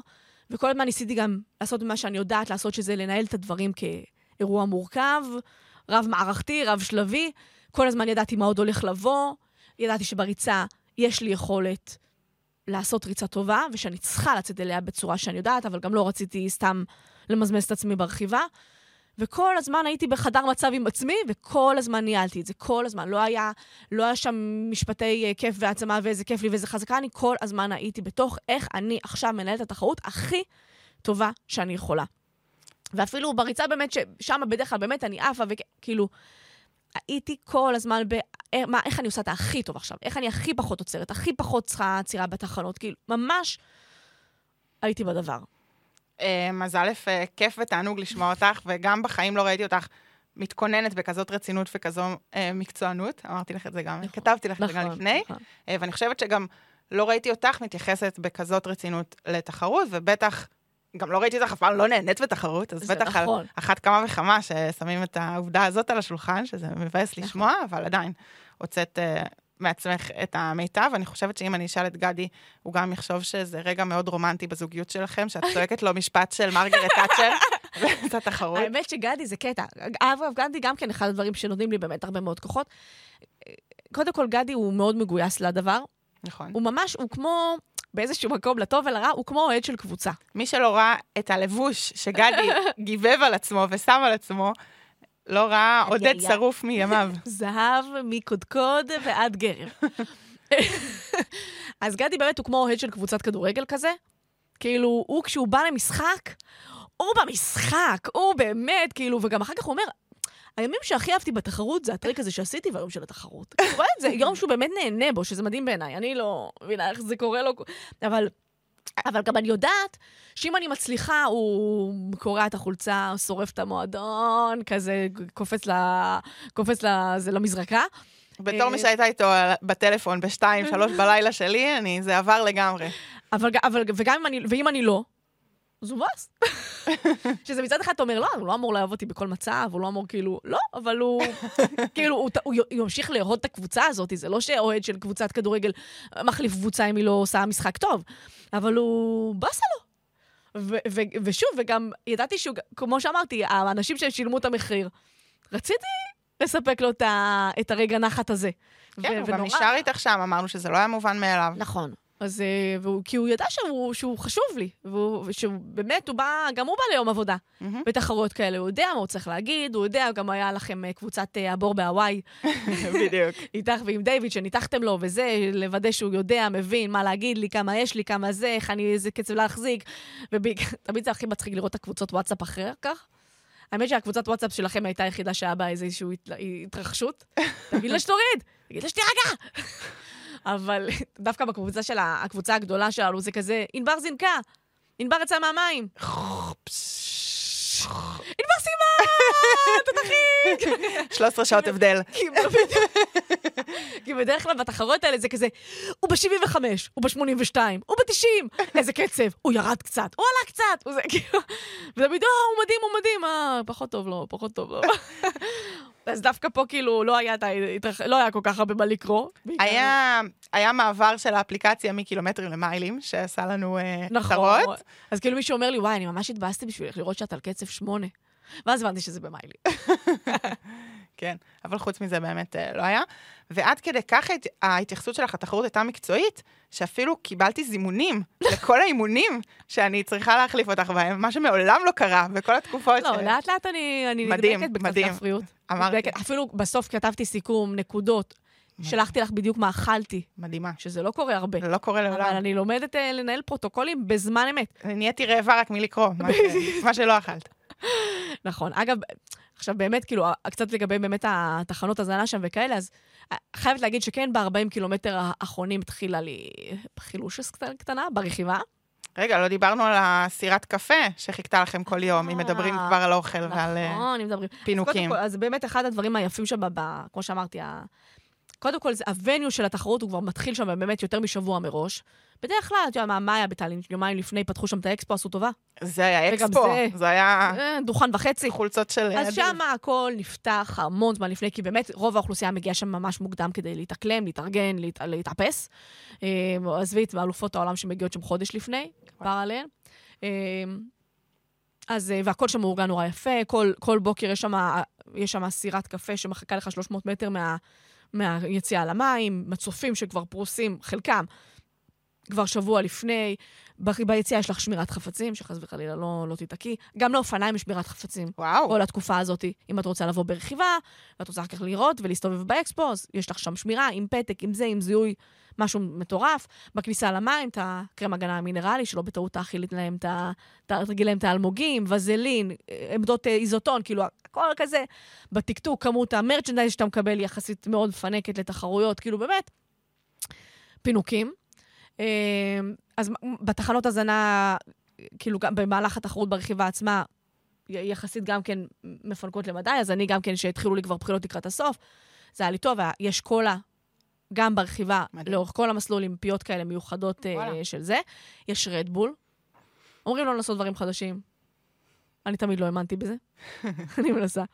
B: וכל הזמן ניסיתי גם לעשות מה שאני יודעת לעשות, שזה לנהל את הדברים כאירוע מורכב, רב-מערכתי, רב-שלבי. כל הזמן ידעתי מה עוד הולך לבוא, ידעתי שבריצה יש לי יכולת לעשות ריצה טובה, ושאני צריכה לצאת אליה בצורה שאני יודעת, אבל גם לא רציתי סתם למזמז את עצמי ברכיבה. וכל הזמן הייתי בחדר מצב עם עצמי, וכל הזמן ניהלתי את זה, כל הזמן. לא היה, לא היה שם משפטי uh, כיף והעצמה ואיזה כיף לי ואיזה חזקה, אני כל הזמן הייתי בתוך איך אני עכשיו מנהלת את התחרות הכי טובה שאני יכולה. ואפילו בריצה באמת, ששם בדרך כלל באמת אני עפה, וכאילו, הייתי כל הזמן ב... אה, מה, איך אני עושה את הכי טוב עכשיו? איך אני הכי פחות עוצרת, הכי פחות צריכה עצירה בתחנות? כאילו, ממש הייתי בדבר.
A: אז א', אה, כיף ותענוג לשמוע אותך, וגם בחיים לא ראיתי אותך מתכוננת בכזאת רצינות וכזו אה, מקצוענות. אמרתי לך את זה גם, נכון, כתבתי לך את זה גם נכון, לפני. נכון. ואני חושבת שגם לא ראיתי אותך מתייחסת בכזאת רצינות לתחרות, ובטח גם לא ראיתי אותך אף פעם לא נהנית בתחרות, אז בטח נכון. על אחת כמה וכמה ששמים את העובדה הזאת על השולחן, שזה מבאס נכון. לשמוע, אבל עדיין הוצאת uh, מעצמך את המיטב. אני חושבת שאם אני אשאל את גדי, הוא גם יחשוב שזה רגע מאוד רומנטי בזוגיות שלכם, שאת צועקת לו משפט של מרגרט תאצ'ר ואת התחרות.
B: האמת שגדי זה קטע. אגב, גדי גם כן אחד הדברים שנותנים לי באמת הרבה מאוד כוחות. קודם כל, גדי הוא מאוד מגויס לדבר.
A: נכון.
B: הוא ממש, הוא כמו... באיזשהו מקום, לטוב ולרע, הוא כמו אוהד של קבוצה.
A: מי שלא ראה את הלבוש שגדי גיבב על עצמו ושם על עצמו, לא ראה עודד שרוף מימיו.
B: זהב מקודקוד ועד גרב. אז גדי באמת הוא כמו אוהד של קבוצת כדורגל כזה. כאילו, הוא כשהוא בא למשחק, הוא במשחק, הוא באמת, כאילו, וגם אחר כך הוא אומר, הימים שהכי אהבתי בתחרות זה הטריק הזה שעשיתי והיום של התחרות. אתה רואה את זה, יום שהוא באמת נהנה בו, שזה מדהים בעיניי. אני לא מבינה איך זה קורה לו, אבל... אבל גם אני יודעת שאם אני מצליחה, הוא קורע את החולצה, שורף את המועדון, כזה קופץ, ל... קופץ ל... זה למזרקה.
A: בתור מי אה, שהייתה איתו בטלפון בשתיים, שלוש בלילה שלי, אני, זה עבר לגמרי.
B: אבל, אבל וגם אם אני, ואם אני לא, הוא מבאס. שזה מצד אחד אתה אומר, לא, הוא לא אמור לאהוב אותי בכל מצב, הוא לא אמור כאילו, לא, אבל הוא, כאילו, הוא, הוא, הוא ימשיך לאהוד את הקבוצה הזאת, זה לא שאוהד של קבוצת כדורגל מחליף קבוצה אם היא לא עושה משחק טוב, אבל הוא באסה לו. ו- ו- ושוב, וגם ידעתי שהוא, כמו שאמרתי, האנשים ששילמו את המחיר, רציתי לספק לו את הרגע נחת הזה.
A: כן, הוא גם נשאר איתך שם, אמרנו שזה לא היה מובן מאליו.
B: נכון. אז, אה, והוא, כי הוא ידע שהוא, שהוא חשוב לי, ושהוא באמת, הוא בא, גם הוא בא ליום עבודה mm-hmm. בתחרויות כאלה. הוא יודע מה הוא צריך להגיד, הוא יודע, גם היה לכם אה, קבוצת אה, הבור בהוואי.
A: בדיוק.
B: איתך ועם דיוויד, שניתחתם לו, וזה, לוודא שהוא יודע, מבין מה להגיד לי, כמה יש לי, כמה זה, איך אני, איזה קצב להחזיק. ותמיד זה הכי מצחיק לראות את הקבוצות וואטסאפ אחר כך. האמת שהקבוצת וואטסאפ שלכם הייתה היחידה שהיה בה איזושהי התרחשות. תגיד לה שתוריד, תגיד לה שתירגע. אבל דווקא בקבוצה של הקבוצה הגדולה שלנו, זה כזה, ענבר זינקה, ענבר יצאה מהמים. ענבר סיימה! תותחית!
A: 13 שעות הבדל.
B: כי בדרך כלל בתחרות האלה זה כזה, הוא ב-75, הוא ב-82, הוא ב-90, איזה קצב, הוא ירד קצת, הוא עלה קצת, וזה כאילו, ותמיד, אה, הוא מדהים, הוא מדהים, אה, פחות טוב לו, פחות טוב לו. אז דווקא פה כאילו לא היה, לא היה כל כך הרבה מה לקרוא.
A: היה, היה מעבר של האפליקציה מקילומטרים למיילים, שעשה לנו uh, נכון. צרות.
B: אז כאילו מישהו אומר לי, וואי, אני ממש התבאסתי בשבילך לראות שאת על קצב שמונה. ואז הבנתי שזה במיילים.
A: כן, אבל חוץ מזה באמת uh, לא היה. ועד כדי כך ההתייחסות שלך לתחרות הייתה מקצועית, שאפילו קיבלתי זימונים לכל האימונים שאני צריכה להחליף אותך בהם, מה שמעולם לא קרה בכל התקופות.
B: לא, לאט לאט אני נדבקת בקצת כפריות. אמרתי. אפילו בסוף כתבתי סיכום, נקודות. שלחתי לך בדיוק מה אכלתי.
A: מדהימה.
B: שזה לא קורה הרבה.
A: לא קורה לעולם.
B: אבל אני לומדת אה, לנהל פרוטוקולים בזמן אמת.
A: אני נהייתי רעבה רק מלקרוא, מה שלא אכלת.
B: נכון. אגב, עכשיו באמת, כאילו, קצת לגבי באמת התחנות הזנה שם וכאלה, אז אה, חייבת להגיד שכן, ב-40 קילומטר האחרונים התחילה לי חילושס קטנה ברכיבה.
A: רגע, לא דיברנו על הסירת קפה שחיכתה לכם כל יום, אם מדברים כבר על אוכל ועל אה,
B: נכון.
A: פינוקים.
B: אז באמת אחד הדברים היפים שם, כמו שאמרתי, קודם כל, הווניו של התחרות הוא כבר מתחיל שם באמת יותר משבוע מראש. בדרך כלל, את יודעת מה, מה היה בטאלין? יומיים לפני פתחו שם את האקספו, עשו טובה.
A: זה היה אקספו, זה, זה היה...
B: אה, דוכן וחצי.
A: חולצות של...
B: אז שם הכל נפתח המון זמן לפני, כי באמת רוב האוכלוסייה מגיעה שם ממש מוקדם כדי להתאקלם, להתארגן, להת... להתאפס. אה, עזבי את אלופות העולם שמגיעות שם חודש לפני, כבר עליהן. אה, אז, והכל שם מאורגן נורא יפה, כל, כל בוקר יש שם, יש שם סירת קפה שמחכה לך 300 מטר מה, מהיציאה למים, מצופים שכבר פרוסים, חלקם כבר שבוע לפני. ביציאה יש לך שמירת חפצים, שחס וחלילה לא, לא תיתקעי. גם לאופניים יש שמירת חפצים.
A: וואו.
B: כל התקופה הזאת, אם את רוצה לבוא ברכיבה, ואת רוצה אחר כך לראות ולהסתובב באקספו, אז יש לך שם שמירה עם פתק, עם זה, עם זיהוי, משהו מטורף. בכניסה למים, את הקרם הגנה המינרלי, שלא בטעות תאכיל להם, תרגיל להם את האלמוגים, וזלין, עמדות אה, איזוטון, כאילו, הכל כזה. בטקטוק, כמות המרצ'נדייז שאתה מקבל יחסית מאוד מפנקת לתחרויות, כאילו, באמת, פינוקים. אמ, אז בתחנות הזנה, כאילו, במהלך התחרות ברכיבה עצמה, יחסית גם כן מפנקות למדי, אז אני גם כן, שהתחילו לי כבר בחילות לקראת הסוף, זה היה לי טוב, יש קולה גם ברכיבה, מדהים. לאורך כל המסלול, עם פיות כאלה מיוחדות uh, של זה. יש רדבול. אומרים לא לעשות דברים חדשים. אני תמיד לא האמנתי בזה. אני מנסה.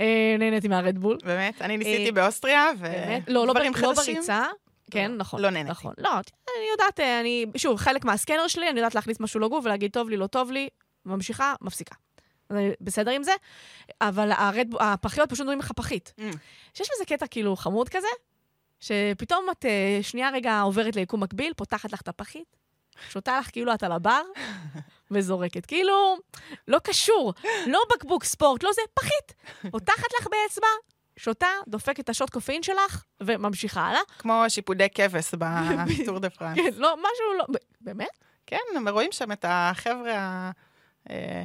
B: אה, נהניתי מהרדבול.
A: באמת? אני ניסיתי אה, באוסטריה, ו... באמת?
B: לא, לא, לא בריצה. כן, נכון.
A: לא נהניתי.
B: נכון. לא, אני יודעת, אני, שוב, חלק מהסקנר שלי, אני יודעת להכניס משהו לגוף ולהגיד, טוב לי, לא טוב לי, ממשיכה, מפסיקה. אז אני בסדר עם זה, אבל הרד, הפחיות פשוט נראים לך פחית. Mm. שיש בזה קטע כאילו חמוד כזה, שפתאום את אה, שנייה רגע עוברת ליקום מקביל, פותחת לך את הפחית, שותה לך כאילו את על הבר, וזורקת. כאילו, לא קשור, לא בקבוק ספורט, לא זה, פחית. פותחת לך באצבע, שותה, דופקת את השוט קופאין שלך, וממשיכה הלאה.
A: כמו שיפודי כבש בטור דה פרנס.
B: כן, לא, משהו לא... באמת?
A: כן, הם רואים שם את החבר'ה אה,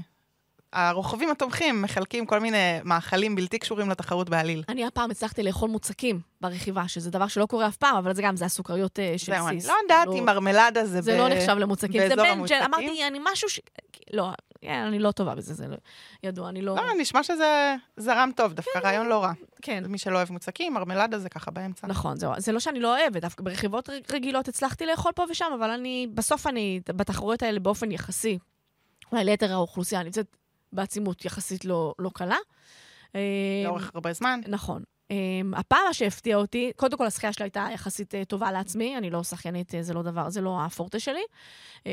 A: הרוכבים התומכים מחלקים כל מיני מאכלים בלתי קשורים לתחרות בעליל.
B: אני הפעם הצלחתי לאכול מוצקים ברכיבה, שזה דבר שלא קורה אף פעם, אבל זה גם, זה הסוכריות uh, של
A: זהו,
B: סיס.
A: זהו, אני לא יודעת לא- אם מרמלדה זה,
B: זה לא נחשב למוצקים.
A: באזור
B: המוצקים. אמרתי, אני משהו ש... לא, אני לא טובה בזה, זה לא... ידוע, אני לא...
A: לא, נשמע שזה זרם טוב, דווקא כן, רעיון לא רע. כן. מי שלא אוהב מוצקים, מרמלדה זה ככה באמצע.
B: נכון, זהו. זה לא שאני לא אוהבת, דווקא ברכיבות רגילות הצלחתי לאכול פה ושם, אבל אני, בסוף אני, בתחרויות האלה באופן יחסי, אולי ליתר האוכלוסייה נמצאת בעצימות יחסית לא, לא קלה.
A: אה, לאורך הרבה זמן.
B: נכון. Um, הפעם שהפתיע אותי, קודם כל השחייה שלה הייתה יחסית uh, טובה לעצמי, אני לא שחיינית, uh, זה לא דבר, זה לא הפורטה שלי. Um,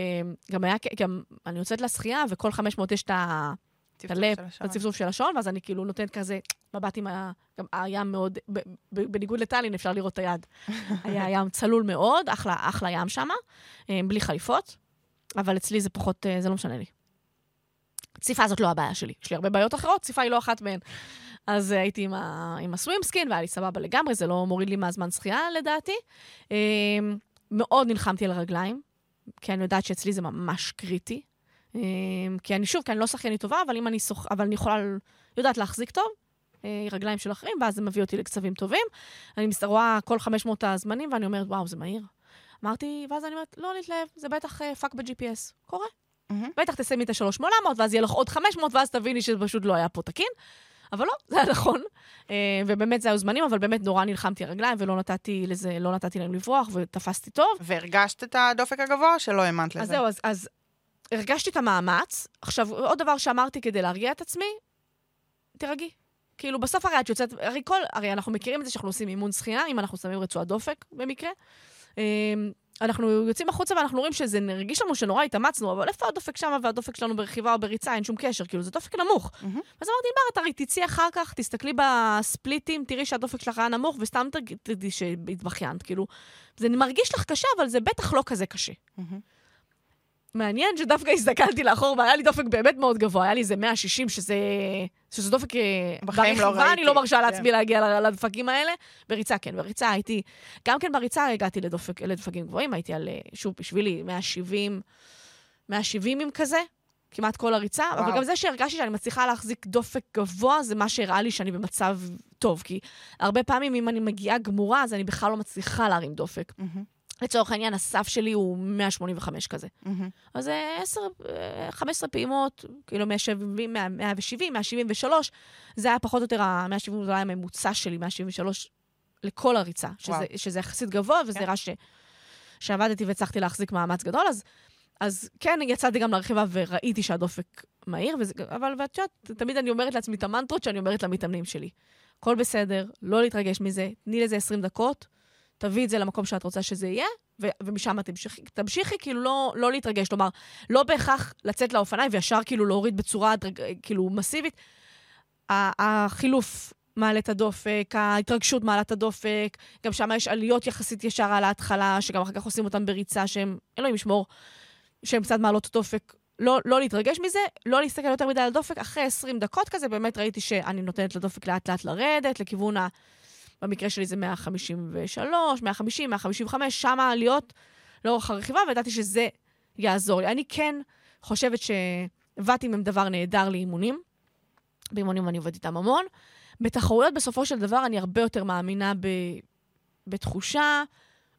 B: גם היה, גם אני יוצאת לשחייה, וכל 500 יש את ה... את הצפצוף של השעון, ואז אני כאילו נותנת כזה מבט עם ה... גם היה מאוד, ב, ב, בניגוד לטאלין, אפשר לראות את היד. היה ים צלול מאוד, אחלה, אחלה ים שם, בלי חליפות, אבל אצלי זה פחות, זה לא משנה לי. ציפה זאת לא הבעיה שלי, יש לי הרבה בעיות אחרות, ציפה היא לא אחת מהן. אז הייתי עם, ה, עם הסווימסקין, והיה לי סבבה לגמרי, זה לא מוריד לי מהזמן שחייה לדעתי. אמ, מאוד נלחמתי על הרגליים, כי אני יודעת שאצלי זה ממש קריטי. אמ, כי אני, שוב, כי אני לא שחיינית טובה, אבל אם אני, שוח, אבל אני יכולה, יודעת להחזיק טוב, אה, רגליים של אחרים, ואז זה מביא אותי לקצבים טובים. אני רואה כל 500 הזמנים, ואני אומרת, וואו, זה מהיר. אמרתי, ואז אני אומרת, לא להתלהב, זה בטח fuck אה, ב-GPS. קורה. Mm-hmm. בטח תסיימי את ה-3800, ואז יהיה לך עוד 500, ואז תביני שזה פשוט לא היה פה תקין. אבל לא, זה היה נכון. אה, ובאמת זה היו זמנים, אבל באמת נורא נלחמתי הרגליים, ולא נתתי לזה, לא נתתי להם לברוח, ותפסתי טוב.
A: והרגשת את הדופק הגבוה, שלא האמנת לזה?
B: אז זהו, אז, אז הרגשתי את המאמץ. עכשיו, עוד דבר שאמרתי כדי להרגיע את עצמי, תירגעי. כאילו, בסוף הרי את יוצאת, הרי כל, הרי אנחנו מכירים את זה שאנחנו עושים אימון שחייה, אם אנחנו שמים רצועת דופק במקרה. אנחנו יוצאים החוצה ואנחנו רואים שזה הרגיש לנו שנורא התאמצנו, אבל איפה הדופק שם והדופק שלנו ברכיבה או בריצה, אין שום קשר, כאילו זה דופק נמוך. Mm-hmm. אז אמרתי, בר, את הרי תצאי אחר כך, תסתכלי בספליטים, תראי שהדופק שלך היה נמוך, וסתם תדעי שהתבכיינת, כאילו. זה מרגיש לך קשה, אבל זה בטח לא כזה קשה. Mm-hmm. מעניין שדווקא הסתכלתי לאחור, והיה לי דופק באמת מאוד גבוה, היה לי איזה 160, שזה, שזה דופק... אה,
A: בחיים לא ראיתי.
B: אני לא מרשה כן. לעצמי להגיע לדפקים האלה. בריצה, כן, בריצה הייתי... גם כן בריצה הגעתי לדופק, לדפקים גבוהים, הייתי על, אה, שוב, בשבילי, 170, 170 עם כזה, כמעט כל הריצה, וואו. אבל גם זה שהרגשתי שאני מצליחה להחזיק דופק גבוה, זה מה שהראה לי שאני במצב טוב, כי הרבה פעמים אם אני מגיעה גמורה, אז אני בכלל לא מצליחה להרים דופק. Mm-hmm. לצורך העניין, הסף שלי הוא 185 כזה. Mm-hmm. אז זה 10, 15 פעימות, כאילו 170, 170, 173, זה היה פחות או יותר, ה-170 זה היה הממוצע שלי, 173 לכל הריצה, שזה, שזה יחסית גבוה, וזה כן. ראה ש, שעבדתי והצלחתי להחזיק מאמץ גדול, אז, אז כן, יצאתי גם לרכיבה וראיתי שהדופק מהיר, וזה, אבל ואת יודעת, תמיד אני אומרת לעצמי את המנטרות שאני אומרת למתאמנים שלי. הכל בסדר, לא להתרגש מזה, תני לזה 20 דקות. תביאי את זה למקום שאת רוצה שזה יהיה, ו- ומשם תמשיכי, תמשיכי כאילו לא, לא להתרגש. כלומר, לא בהכרח לצאת לאופניים וישר כאילו להוריד בצורה כאילו מסיבית. החילוף מעלה את הדופק, ההתרגשות מעלה את הדופק, גם שם יש עליות יחסית ישר על ההתחלה, שגם אחר כך עושים אותן בריצה, שהן, אלוהים ישמור, שהן קצת מעלות את הדופק. לא, לא להתרגש מזה, לא להסתכל יותר מדי על הדופק. אחרי 20 דקות כזה, באמת ראיתי שאני נותנת לדופק לאט-לאט לרדת, לכיוון ה... במקרה שלי זה 153, 150, 155, שם העליות לאורך הרכיבה, וידעתי שזה יעזור לי. אני כן חושבת שוואטים הם דבר נהדר לאימונים. באימונים אני עובדת איתם המון. בתחרויות, בסופו של דבר, אני הרבה יותר מאמינה ב... בתחושה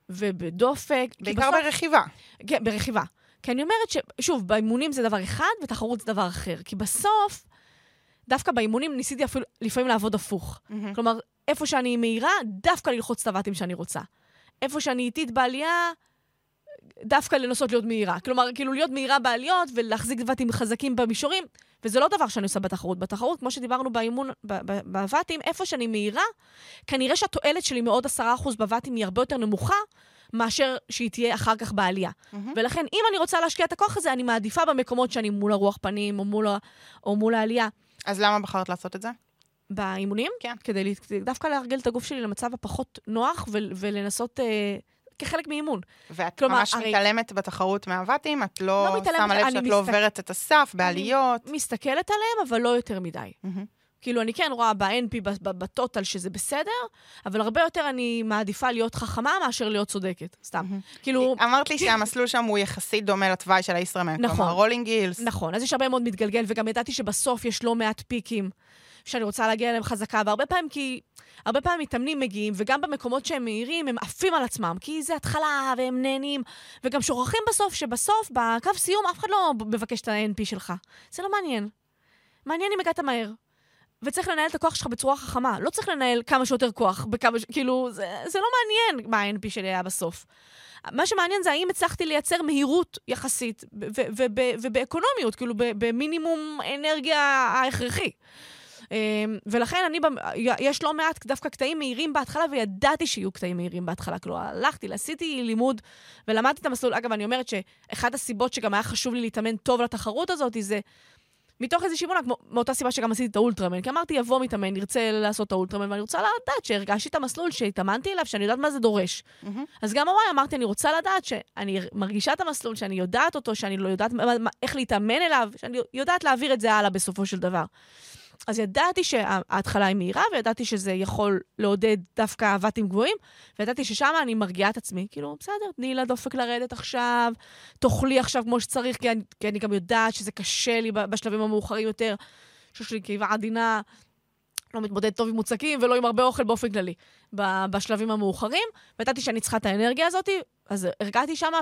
B: ובדופק.
A: בעיקר בסוף... ברכיבה.
B: כן, ברכיבה. כי אני אומרת ש... שוב, באימונים זה דבר אחד, ותחרות זה דבר אחר. כי בסוף, דווקא באימונים ניסיתי אפילו לפעמים לעבוד הפוך. Mm-hmm. כלומר, איפה שאני מהירה, דווקא ללחוץ את הוואטים שאני רוצה. איפה שאני איטית בעלייה, דווקא לנסות להיות מהירה. כלומר, כאילו להיות מהירה בעליות ולהחזיק וואטים חזקים במישורים, וזה לא דבר שאני עושה בתחרות. בתחרות, כמו שדיברנו באימון, בוואטים, איפה שאני מהירה, כנראה שהתועלת שלי מעוד 10% בוואטים היא הרבה יותר נמוכה, מאשר שהיא תהיה אחר כך בעלייה. Mm-hmm. ולכן, אם אני רוצה להשקיע את הכוח הזה, אני מעדיפה במקומות שאני מול הרוח פנים או מול, או מול העלייה.
A: אז למה בחרת לעשות את זה?
B: באימונים,
A: כן.
B: כדי דווקא להרגל את הגוף שלי למצב הפחות נוח ו- ולנסות... אה, כחלק מאימון.
A: ואת כלומר, ממש הרי... מתעלמת בתחרות מהוואטים? את לא, לא שמה לב שאת מסתכל... לא עוברת את הסף בעליות?
B: אני מסתכלת עליהם, אבל לא יותר מדי. Mm-hmm. כאילו, אני כן רואה ב-NP, בטוטל, שזה בסדר, אבל הרבה יותר אני מעדיפה להיות חכמה מאשר להיות צודקת, סתם. Mm-hmm. כאילו...
A: אמרת לי שהמסלול שם הוא יחסית דומה לתוואי של הישראמן, נכון. כלומר, רולינג גילס.
B: נכון, אז יש הרבה מאוד מתגלגל, וגם ידעתי שבסוף יש לא מעט פיקים. שאני רוצה להגיע אליהם חזקה, והרבה פעמים כי... הרבה פעמים מתאמנים מגיעים, וגם במקומות שהם מהירים, הם עפים על עצמם, כי זה התחלה, והם נהנים, וגם שוכחים בסוף, שבסוף, בקו סיום, אף אחד לא מבקש את ה-NP שלך. זה לא מעניין. מעניין אם הגעת מהר. וצריך לנהל את הכוח שלך בצורה חכמה. לא צריך לנהל כמה שיותר כוח, בכמה ש... כאילו, זה, זה לא מעניין מה ה-NP שלי היה בסוף. מה שמעניין זה האם הצלחתי לייצר מהירות יחסית, ובאקונומיות, כאילו במינימום אנרגיה ההכרחי. אמ, ולכן אני, יש לא מעט דווקא קטעים מהירים בהתחלה, וידעתי שיהיו קטעים מהירים בהתחלה. כלומר, הלכתי, עשיתי לימוד ולמדתי את המסלול. אגב, אני אומרת שאחת הסיבות שגם היה חשוב לי להתאמן טוב לתחרות הזאת, זה מתוך איזושהי אמונה, מאותה סיבה שגם עשיתי את האולטרמן. כי אמרתי, יבוא מתאמן, ירצה לעשות את האולטרמן, ואני רוצה לדעת שהרגשתי את המסלול, שהתאמנתי אליו, שאני יודעת מה זה דורש. Mm-hmm. אז גם הוואי אמרתי, אני רוצה לדעת שאני מרגישה את המסלול, שאני יודעת אותו, שאני לא יודעת איך להתאמן אליו, שאני יודעת להעביר את זה הלאה בסופו של דבר. אז ידעתי שההתחלה היא מהירה, וידעתי שזה יכול לעודד דווקא אהבתים גבוהים, וידעתי ששם אני מרגיעה את עצמי. כאילו, בסדר, תני לדופק לרדת עכשיו, תאכלי עכשיו כמו שצריך, כי אני, כי אני גם יודעת שזה קשה לי בשלבים המאוחרים יותר. שיש לי קיבה עדינה, לא מתמודד טוב עם מוצקים ולא עם הרבה אוכל באופן כללי בשלבים המאוחרים. וידעתי שאני צריכה את האנרגיה הזאת, אז הרגעתי שמה,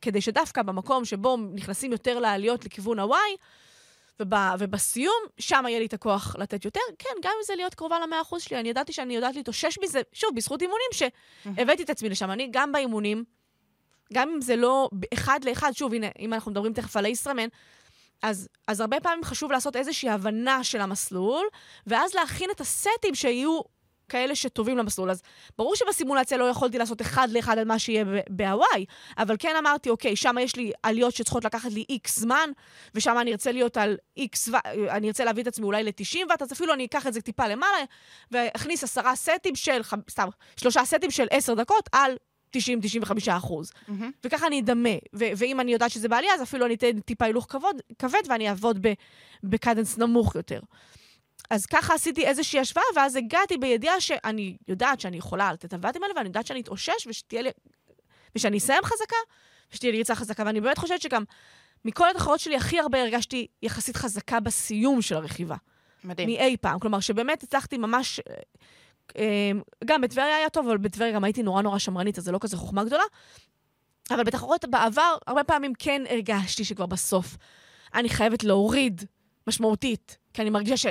B: כדי שדווקא במקום שבו נכנסים יותר לעליות לכיוון הוואי, וב, ובסיום, שם יהיה לי את הכוח לתת יותר. כן, גם אם זה להיות קרובה למאה אחוז שלי, אני ידעתי שאני יודעת להתאושש מזה, שוב, בזכות אימונים שהבאתי את עצמי לשם. אני גם באימונים, גם אם זה לא אחד לאחד, שוב, הנה, אם אנחנו מדברים תכף על הישראמן, אז, אז הרבה פעמים חשוב לעשות איזושהי הבנה של המסלול, ואז להכין את הסטים שיהיו כאלה שטובים למסלול. אז ברור שבסימולציה לא יכולתי לעשות אחד לאחד על מה שיהיה בהוואי, אבל כן אמרתי, אוקיי, שם יש לי עליות שצריכות לקחת לי איקס זמן, ושם אני ארצה להיות על איקס, אני ארצה להביא את עצמי אולי ל-90 ואט, אז אפילו אני אקח את זה טיפה למעלה, ואכניס עשרה סטים של, סתם, שלושה סטים של עשר דקות על 90-95 אחוז. Mm-hmm. וככה אני אדמה. ו- ואם אני יודעת שזה בעלייה, אז אפילו אני אתן טיפה הילוך כבוד, כבד ואני אעבוד בקדנס נמוך יותר. אז ככה עשיתי איזושהי השוואה, ואז הגעתי בידיעה שאני יודעת שאני יכולה לתת את הוואטים האלה, ואני יודעת שאני אתאושש, ושתהיה לי... ושאני אסיים חזקה, ושתהיה לי ריצה חזקה. ואני באמת חושבת שגם מכל התחרות שלי הכי הרבה הרגשתי יחסית חזקה בסיום של הרכיבה.
A: מדהים.
B: מאי פעם. כלומר, שבאמת הצלחתי ממש... אה, גם בטבריה היה טוב, אבל בטבריה גם הייתי נורא נורא שמרנית, אז זה לא כזה חוכמה גדולה. אבל בתחרות בעבר, הרבה פעמים כן הרגשתי שכבר בסוף אני חייבת להוריד משמעותית, כי אני מרגישה ש...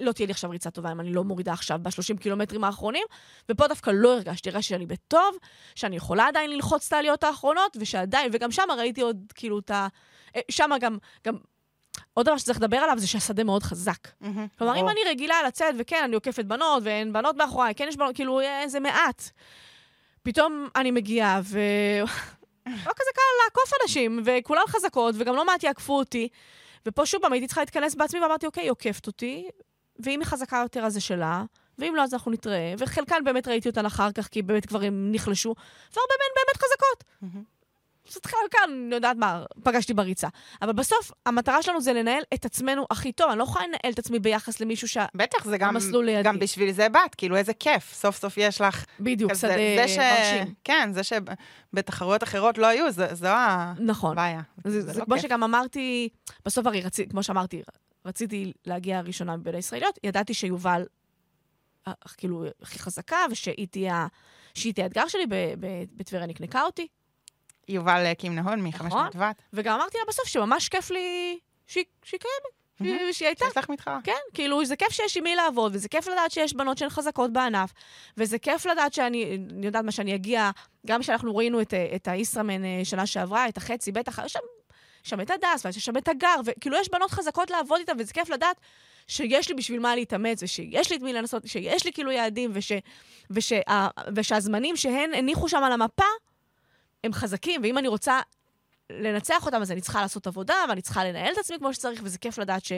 B: לא תהיה לי עכשיו ריצה טובה אם אני לא מורידה עכשיו ב-30 קילומטרים האחרונים, ופה דווקא לא הרגשתי, הרגשתי שאני בטוב, שאני יכולה עדיין ללחוץ את העליות האחרונות, ושעדיין, וגם שם ראיתי עוד, כאילו, את ה... אה, שם גם, גם עוד דבר שצריך לדבר עליו זה שהשדה מאוד חזק. Mm-hmm. כלומר, אם אני רגילה לצאת, וכן, אני עוקפת בנות, ואין בנות מאחוריי, כן יש בנות, כאילו, אה, זה מעט. פתאום אני מגיעה, ו... לא כזה קל לעקוף אנשים, וכולן חזקות, וגם לא מעט יעקפו אותי. ופה שוב פעם הייתי צריכה להתכנס בעצמי, ואמרתי, אוקיי, היא עוקפת אותי, ואם היא חזקה יותר אז זה שלה, ואם לא אז אנחנו נתראה. וחלקן באמת ראיתי אותן אחר כך, כי באמת כבר הם נחלשו, והרבה מהן באמת חזקות. זאת חלקן, אני יודעת מה, פגשתי בריצה. אבל בסוף, המטרה שלנו זה לנהל את עצמנו הכי טוב. אני לא יכולה לנהל את עצמי ביחס למישהו שהמסלול לידי.
A: בטח, זה גם, גם בשביל זה באת, כאילו איזה כיף. סוף סוף יש לך...
B: בדיוק, שדה מרשים.
A: כן, זה שבתחרויות אחרות לא היו, זו,
B: נכון.
A: הבעיה.
B: זה, זה, זה לא כמו כיף. שגם אמרתי, בסוף הרי רציתי, כמו שאמרתי, רציתי להגיע ראשונה מבין הישראליות, ידעתי שיובל, אה, כאילו, הכי חזקה, ושהיא תהיה, שהיא תהיה האתגר שלי, בטבריה נקנקה אותי.
A: יובל אה, קים נהון מ-500 נכון. ואט.
B: וגם אמרתי לה בסוף שממש כיף לי שהיא, קיימת. שהיא הייתה.
A: שיש לך מתחרה.
B: כן, כאילו, זה כיף שיש עם מי לעבוד, וזה כיף לדעת שיש בנות שהן חזקות בענף, וזה כיף לדעת שאני, אני יודעת מה, שאני אגיע, גם כשאנחנו ראינו את, את הישראמן אה, שנה שעברה, את החצי, בטח, יש שם שם את הדס, ויש שם את הגר, וכאילו יש בנות חזקות לעבוד איתן, וזה כיף לדעת שיש לי בשביל מה להתאמץ, ושיש לי את מי לנסות, שיש לי כאילו יעדים, וש, ושה, ושהזמנים שהן הניחו שם על המפה, הם חזקים, ואם אני רוצה לנצח אותם, אז אני צריכה לעשות עבודה, ואני צריכה לנהל את עצמי כמו שצריך, וזה כיף לדעת ש,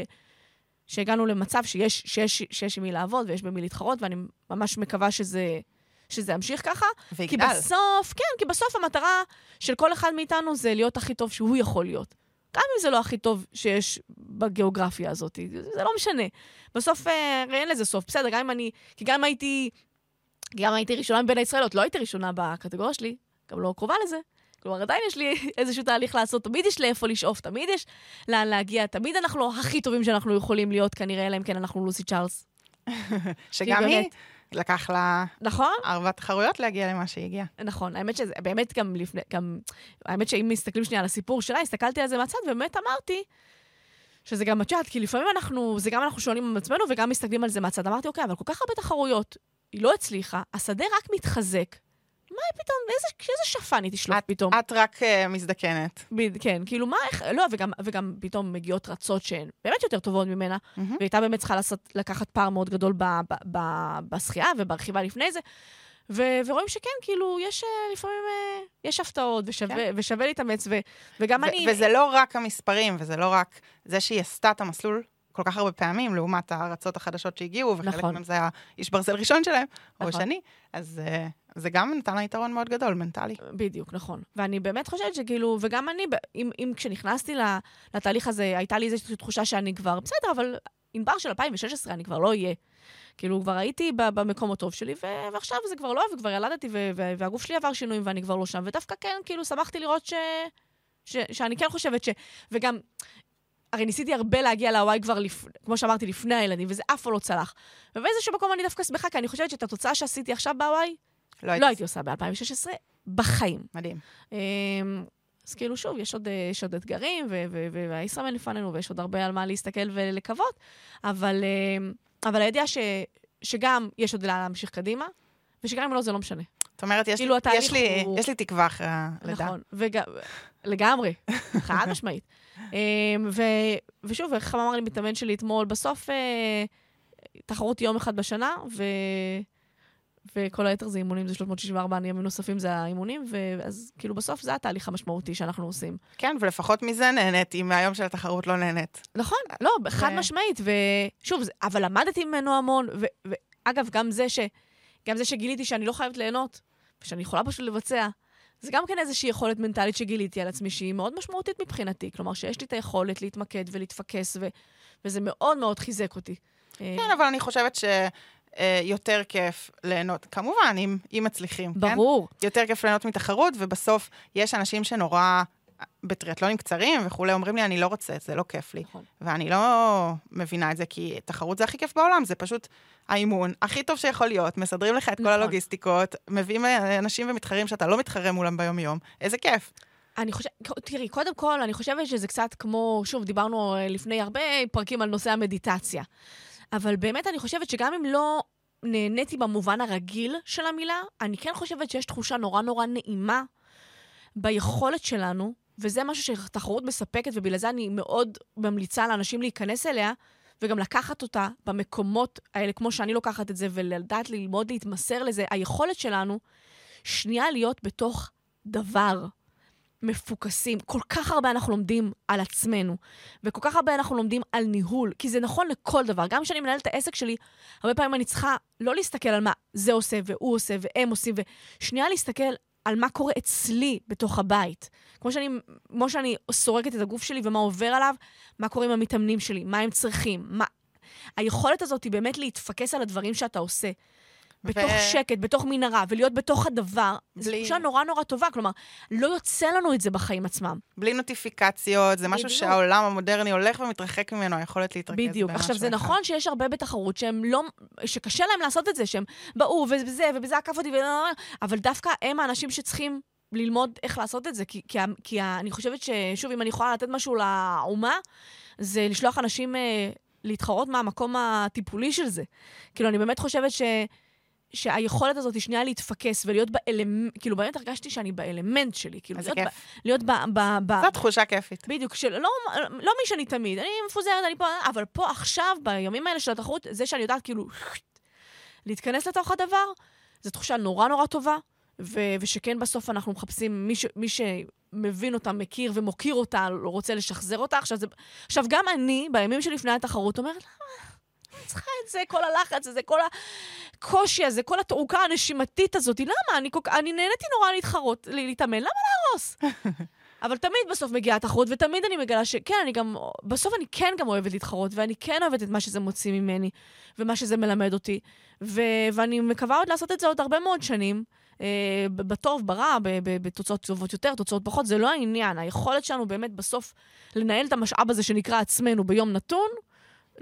B: שהגענו למצב שיש עם מי לעבוד ויש במי להתחרות, ואני ממש מקווה שזה... שזה ימשיך ככה.
A: ויגדל.
B: כי בסוף, כן, כי בסוף המטרה של כל אחד מאיתנו זה להיות הכי טוב שהוא יכול להיות. גם אם זה לא הכי טוב שיש בגיאוגרפיה הזאת, זה לא משנה. בסוף, אה, הרי אין לזה סוף. בסדר, גם אם אני... כי גם הייתי... גם הייתי ראשונה מבין הישראלות, לא הייתי ראשונה בקטגוריה שלי, גם לא קרובה לזה. כלומר, עדיין יש לי איזשהו תהליך לעשות, תמיד יש לאיפה לשאוף, תמיד יש לאן להגיע, תמיד אנחנו לא הכי טובים שאנחנו יכולים להיות, כנראה, אלא אם כן אנחנו לוסי צ'ארלס.
A: שגם היא... לקח לה...
B: נכון.
A: ארבע תחרויות להגיע למה שהיא הגיעה.
B: נכון, האמת שזה, באמת גם לפני, גם, האמת שאם מסתכלים שנייה על הסיפור שלה, הסתכלתי על זה מהצד, ובאמת אמרתי, שזה גם, את יודעת, כי לפעמים אנחנו, זה גם אנחנו שואלים עם עצמנו וגם מסתכלים על זה מהצד. אמרתי, אוקיי, אבל כל כך הרבה תחרויות, היא לא הצליחה, השדה רק מתחזק. מה פתאום, איזה, איזה שפן היא תשלוף
A: את,
B: פתאום?
A: את רק uh, מזדקנת.
B: ב, כן, כאילו, מה, איך, לא, וגם, וגם פתאום מגיעות רצות שהן באמת יותר טובות ממנה,
A: Mm-hmm.
B: והיא הייתה באמת צריכה לעשות, לקחת פער מאוד גדול ב, ב, ב, בשחייה וברכיבה לפני זה. ו- ורואים שכן, כאילו, יש uh, לפעמים, uh, יש הפתעות, ושווה,
A: כן.
B: ושווה להתאמץ, ו- וגם
A: ו-
B: אני...
A: וזה לא רק המספרים, וזה לא רק זה שהיא עשתה את המסלול כל כך הרבה פעמים, לעומת הארצות החדשות שהגיעו, וחלק
B: נכון.
A: מהם זה היה איש ברזל ראשון שלהם, או
B: נכון.
A: שני, אז uh, זה גם נתן לה יתרון מאוד גדול, מנטלי.
B: בדיוק, נכון. ואני באמת חושבת שכאילו, וגם אני, אם, אם כשנכנסתי לתהליך הזה, הייתה לי איזושהי תחושה שאני כבר, בסדר, אבל ענבר של 2016 אני כבר לא אהיה. כאילו, כבר הייתי במקום הטוב שלי, ו- ועכשיו זה כבר לא, וכבר ילדתי, ו- ו- והגוף שלי עבר שינויים ואני כבר לא שם. ודווקא כן, כאילו, שמחתי לראות ש... ש... שאני כן חושבת ש... וגם, הרי ניסיתי הרבה להגיע להוואי כבר, לפ... כמו שאמרתי, לפני הילדים, וזה אף פעם לא צלח. ובאיזשהו מקום אני דווקא שמחה, כי אני חושבת שאת התוצאה שעשיתי עכשיו בהוואי,
A: לא
B: לא הייתי עושה ב-2016, בחיים.
A: מדהים.
B: אמ, אז כאילו, שוב, יש עוד, אה, יש עוד אתגרים, והישראמן לפנינו, ויש עוד הרבה על מה להסתכל ולקוות, אבל, אמ, אבל הידיעה ש, שגם יש עוד לאן להמשיך קדימה, ושגם אם לא, זה לא משנה.
A: זאת אומרת, יש,
B: כאילו,
A: לי, יש, לי,
B: הוא-
A: יש לי תקווה אחרי הלידה.
B: נכון, וגם, לגמרי, חד משמעית. אמ, ו, ושוב, איך אמר לי מתאמן שלי אתמול, בסוף אה, תחרות יום אחד בשנה, ו... וכל היתר זה אימונים, זה 364 ימים נוספים זה האימונים, ואז כאילו בסוף זה התהליך המשמעותי שאנחנו עושים.
A: כן, ולפחות מזה נהנית, אם מהיום של התחרות לא נהנית.
B: נכון, לא, חד
A: ו-
B: משמעית, ושוב, אבל למדתי ממנו המון, ואגב, גם זה, ש, גם זה שגיליתי שאני לא חייבת ליהנות, ושאני יכולה פשוט לבצע, זה גם כן איזושהי יכולת מנטלית שגיליתי על עצמי, שהיא מאוד משמעותית מבחינתי. כלומר, שיש לי את היכולת להתמקד ולהתפקס, ו- וזה מאוד מאוד חיזק אותי. אה,
A: כן, אבל אני חושבת שיותר כיף ליהנות, כמובן, אם, אם מצליחים, כן?
B: ברור.
A: יותר כיף ליהנות מתחרות, ובסוף יש אנשים שנורא, בטריאטלונים קצרים וכולי, אומרים לי, אני לא רוצה, זה לא כיף לי.
B: נכון.
A: ואני לא מבינה את זה, כי תחרות זה הכי כיף בעולם, זה פשוט האימון הכי טוב שיכול להיות, מסדרים לך את כל
B: נכון.
A: הלוגיסטיקות, מביאים אה, אנשים ומתחרים שאתה לא מתחרה מולם ביום-יום, איזה כיף.
B: אני חושבת, תראי, קודם כל, אני חושבת שזה קצת כמו, שוב, דיברנו אה, לפני הרבה פרקים על נושא המדיטציה. אבל באמת אני חושבת שגם אם לא נהניתי במובן הרגיל של המילה, אני כן חושבת שיש תחושה נורא נורא נעימה ביכולת שלנו, וזה משהו שתחרות מספקת, ובגלל זה אני מאוד ממליצה לאנשים להיכנס אליה, וגם לקחת אותה במקומות האלה, כמו שאני לוקחת את זה, ולדעת ללמוד להתמסר לזה. היכולת שלנו, שנייה להיות בתוך דבר. מפוקסים. כל כך הרבה אנחנו לומדים על עצמנו, וכל כך הרבה אנחנו לומדים על ניהול, כי זה נכון לכל דבר. גם כשאני מנהלת את העסק שלי, הרבה פעמים אני צריכה לא להסתכל על מה זה עושה, והוא עושה, והם עושים, ושנייה להסתכל על מה קורה אצלי בתוך הבית. כמו שאני, כמו שאני סורקת את הגוף שלי ומה עובר עליו, מה קורה עם המתאמנים שלי, מה הם צריכים, מה... היכולת הזאת היא באמת להתפקס על הדברים שאתה עושה. בתוך שקט, בתוך מנהרה, ולהיות בתוך הדבר, זו
A: בלי-
B: תחושה נורא נורא טובה. כלומר, לא יוצא לנו את זה בחיים עצמם.
A: בלי נוטיפיקציות, זה משהו
B: בדיוק.
A: שהעולם המודרני הולך ומתרחק ממנו, היכולת להתרכז
B: בדיוק. עכשיו, זה
A: במשהו אחד.
B: נכון שיש הרבה בתחרות שהם לא... שקשה להם לעשות את זה, שהם באו וזה, ובזה עקף אותי, ו... אבל דווקא הם האנשים שצריכים ללמוד איך לעשות את זה. כי, כי, כי אני חושבת ששוב, אם אני יכולה לתת משהו לאומה, זה לשלוח אנשים אה, להתחרות מהמקום הטיפולי של זה. כאילו, אני באמת חושבת ש... שהיכולת הזאת היא שנייה להתפקס ולהיות באלמנט, כאילו באמת הרגשתי שאני באלמנט שלי, כאילו להיות,
A: כיף.
B: ב, להיות ב, ב, ב,
A: זו תחושה כיפית.
B: בדיוק, של, לא, לא מי שאני תמיד, אני מפוזרת, אני פה, אבל פה עכשיו, בימים האלה של התחרות, זה שאני יודעת כאילו להתכנס לתוך הדבר, זו תחושה נורא נורא טובה, ו, ושכן בסוף אנחנו מחפשים מי, ש, מי שמבין אותה, מכיר ומוקיר אותה, רוצה לשחזר אותה. עכשיו, זה, עכשיו, גם אני, בימים שלפני התחרות, אומרת, למה? אני צריכה את זה, כל הלחץ הזה, כל הקושי הזה, כל התעוקה הנשימתית הזאת. למה? אני, כל, אני נהניתי נורא להתחרות, להתאמן, למה להרוס? אבל תמיד בסוף מגיעה התחרות, ותמיד אני מגלה שכן, אני גם, בסוף אני כן גם אוהבת להתחרות, ואני כן אוהבת את מה שזה מוציא ממני, ומה שזה מלמד אותי. ו- ואני מקווה עוד לעשות את זה עוד הרבה מאוד שנים. אה, בטוב, ברע, בתוצאות טובות יותר, תוצאות פחות, זה לא העניין. היכולת שלנו באמת בסוף לנהל את המשאב הזה שנקרא עצמנו ביום נתון,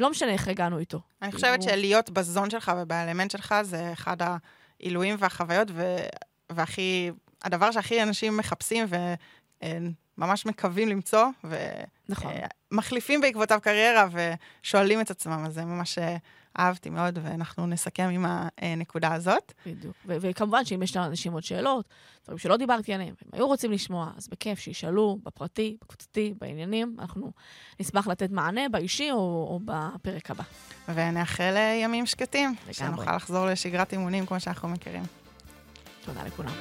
B: לא משנה איך הגענו איתו.
A: אני חושבת
B: כאילו-
A: שלהיות בזון שלך ובאלמנט שלך זה אחד העילויים והחוויות, ו... והכי, הדבר שהכי אנשים מחפשים ממש מקווים למצוא, ומחליפים נכון. בעקבותיו קריירה ושואלים את עצמם, אז זה ממש אהבתי מאוד, ואנחנו נסכם עם הנקודה הזאת.
B: בדיוק. וכמובן שאם יש לאנשים עוד שאלות, דברים שלא דיברתי עליהם, הם היו רוצים לשמוע, אז בכיף שישאלו בפרטי, בקבוצתי, בעניינים, אנחנו נשמח לתת מענה באישי או, או בפרק הבא.
A: ונאחל ימים שקטים, לגמרי. שנוכל לחזור לשגרת אימונים כמו שאנחנו מכירים.
B: תודה לכולם.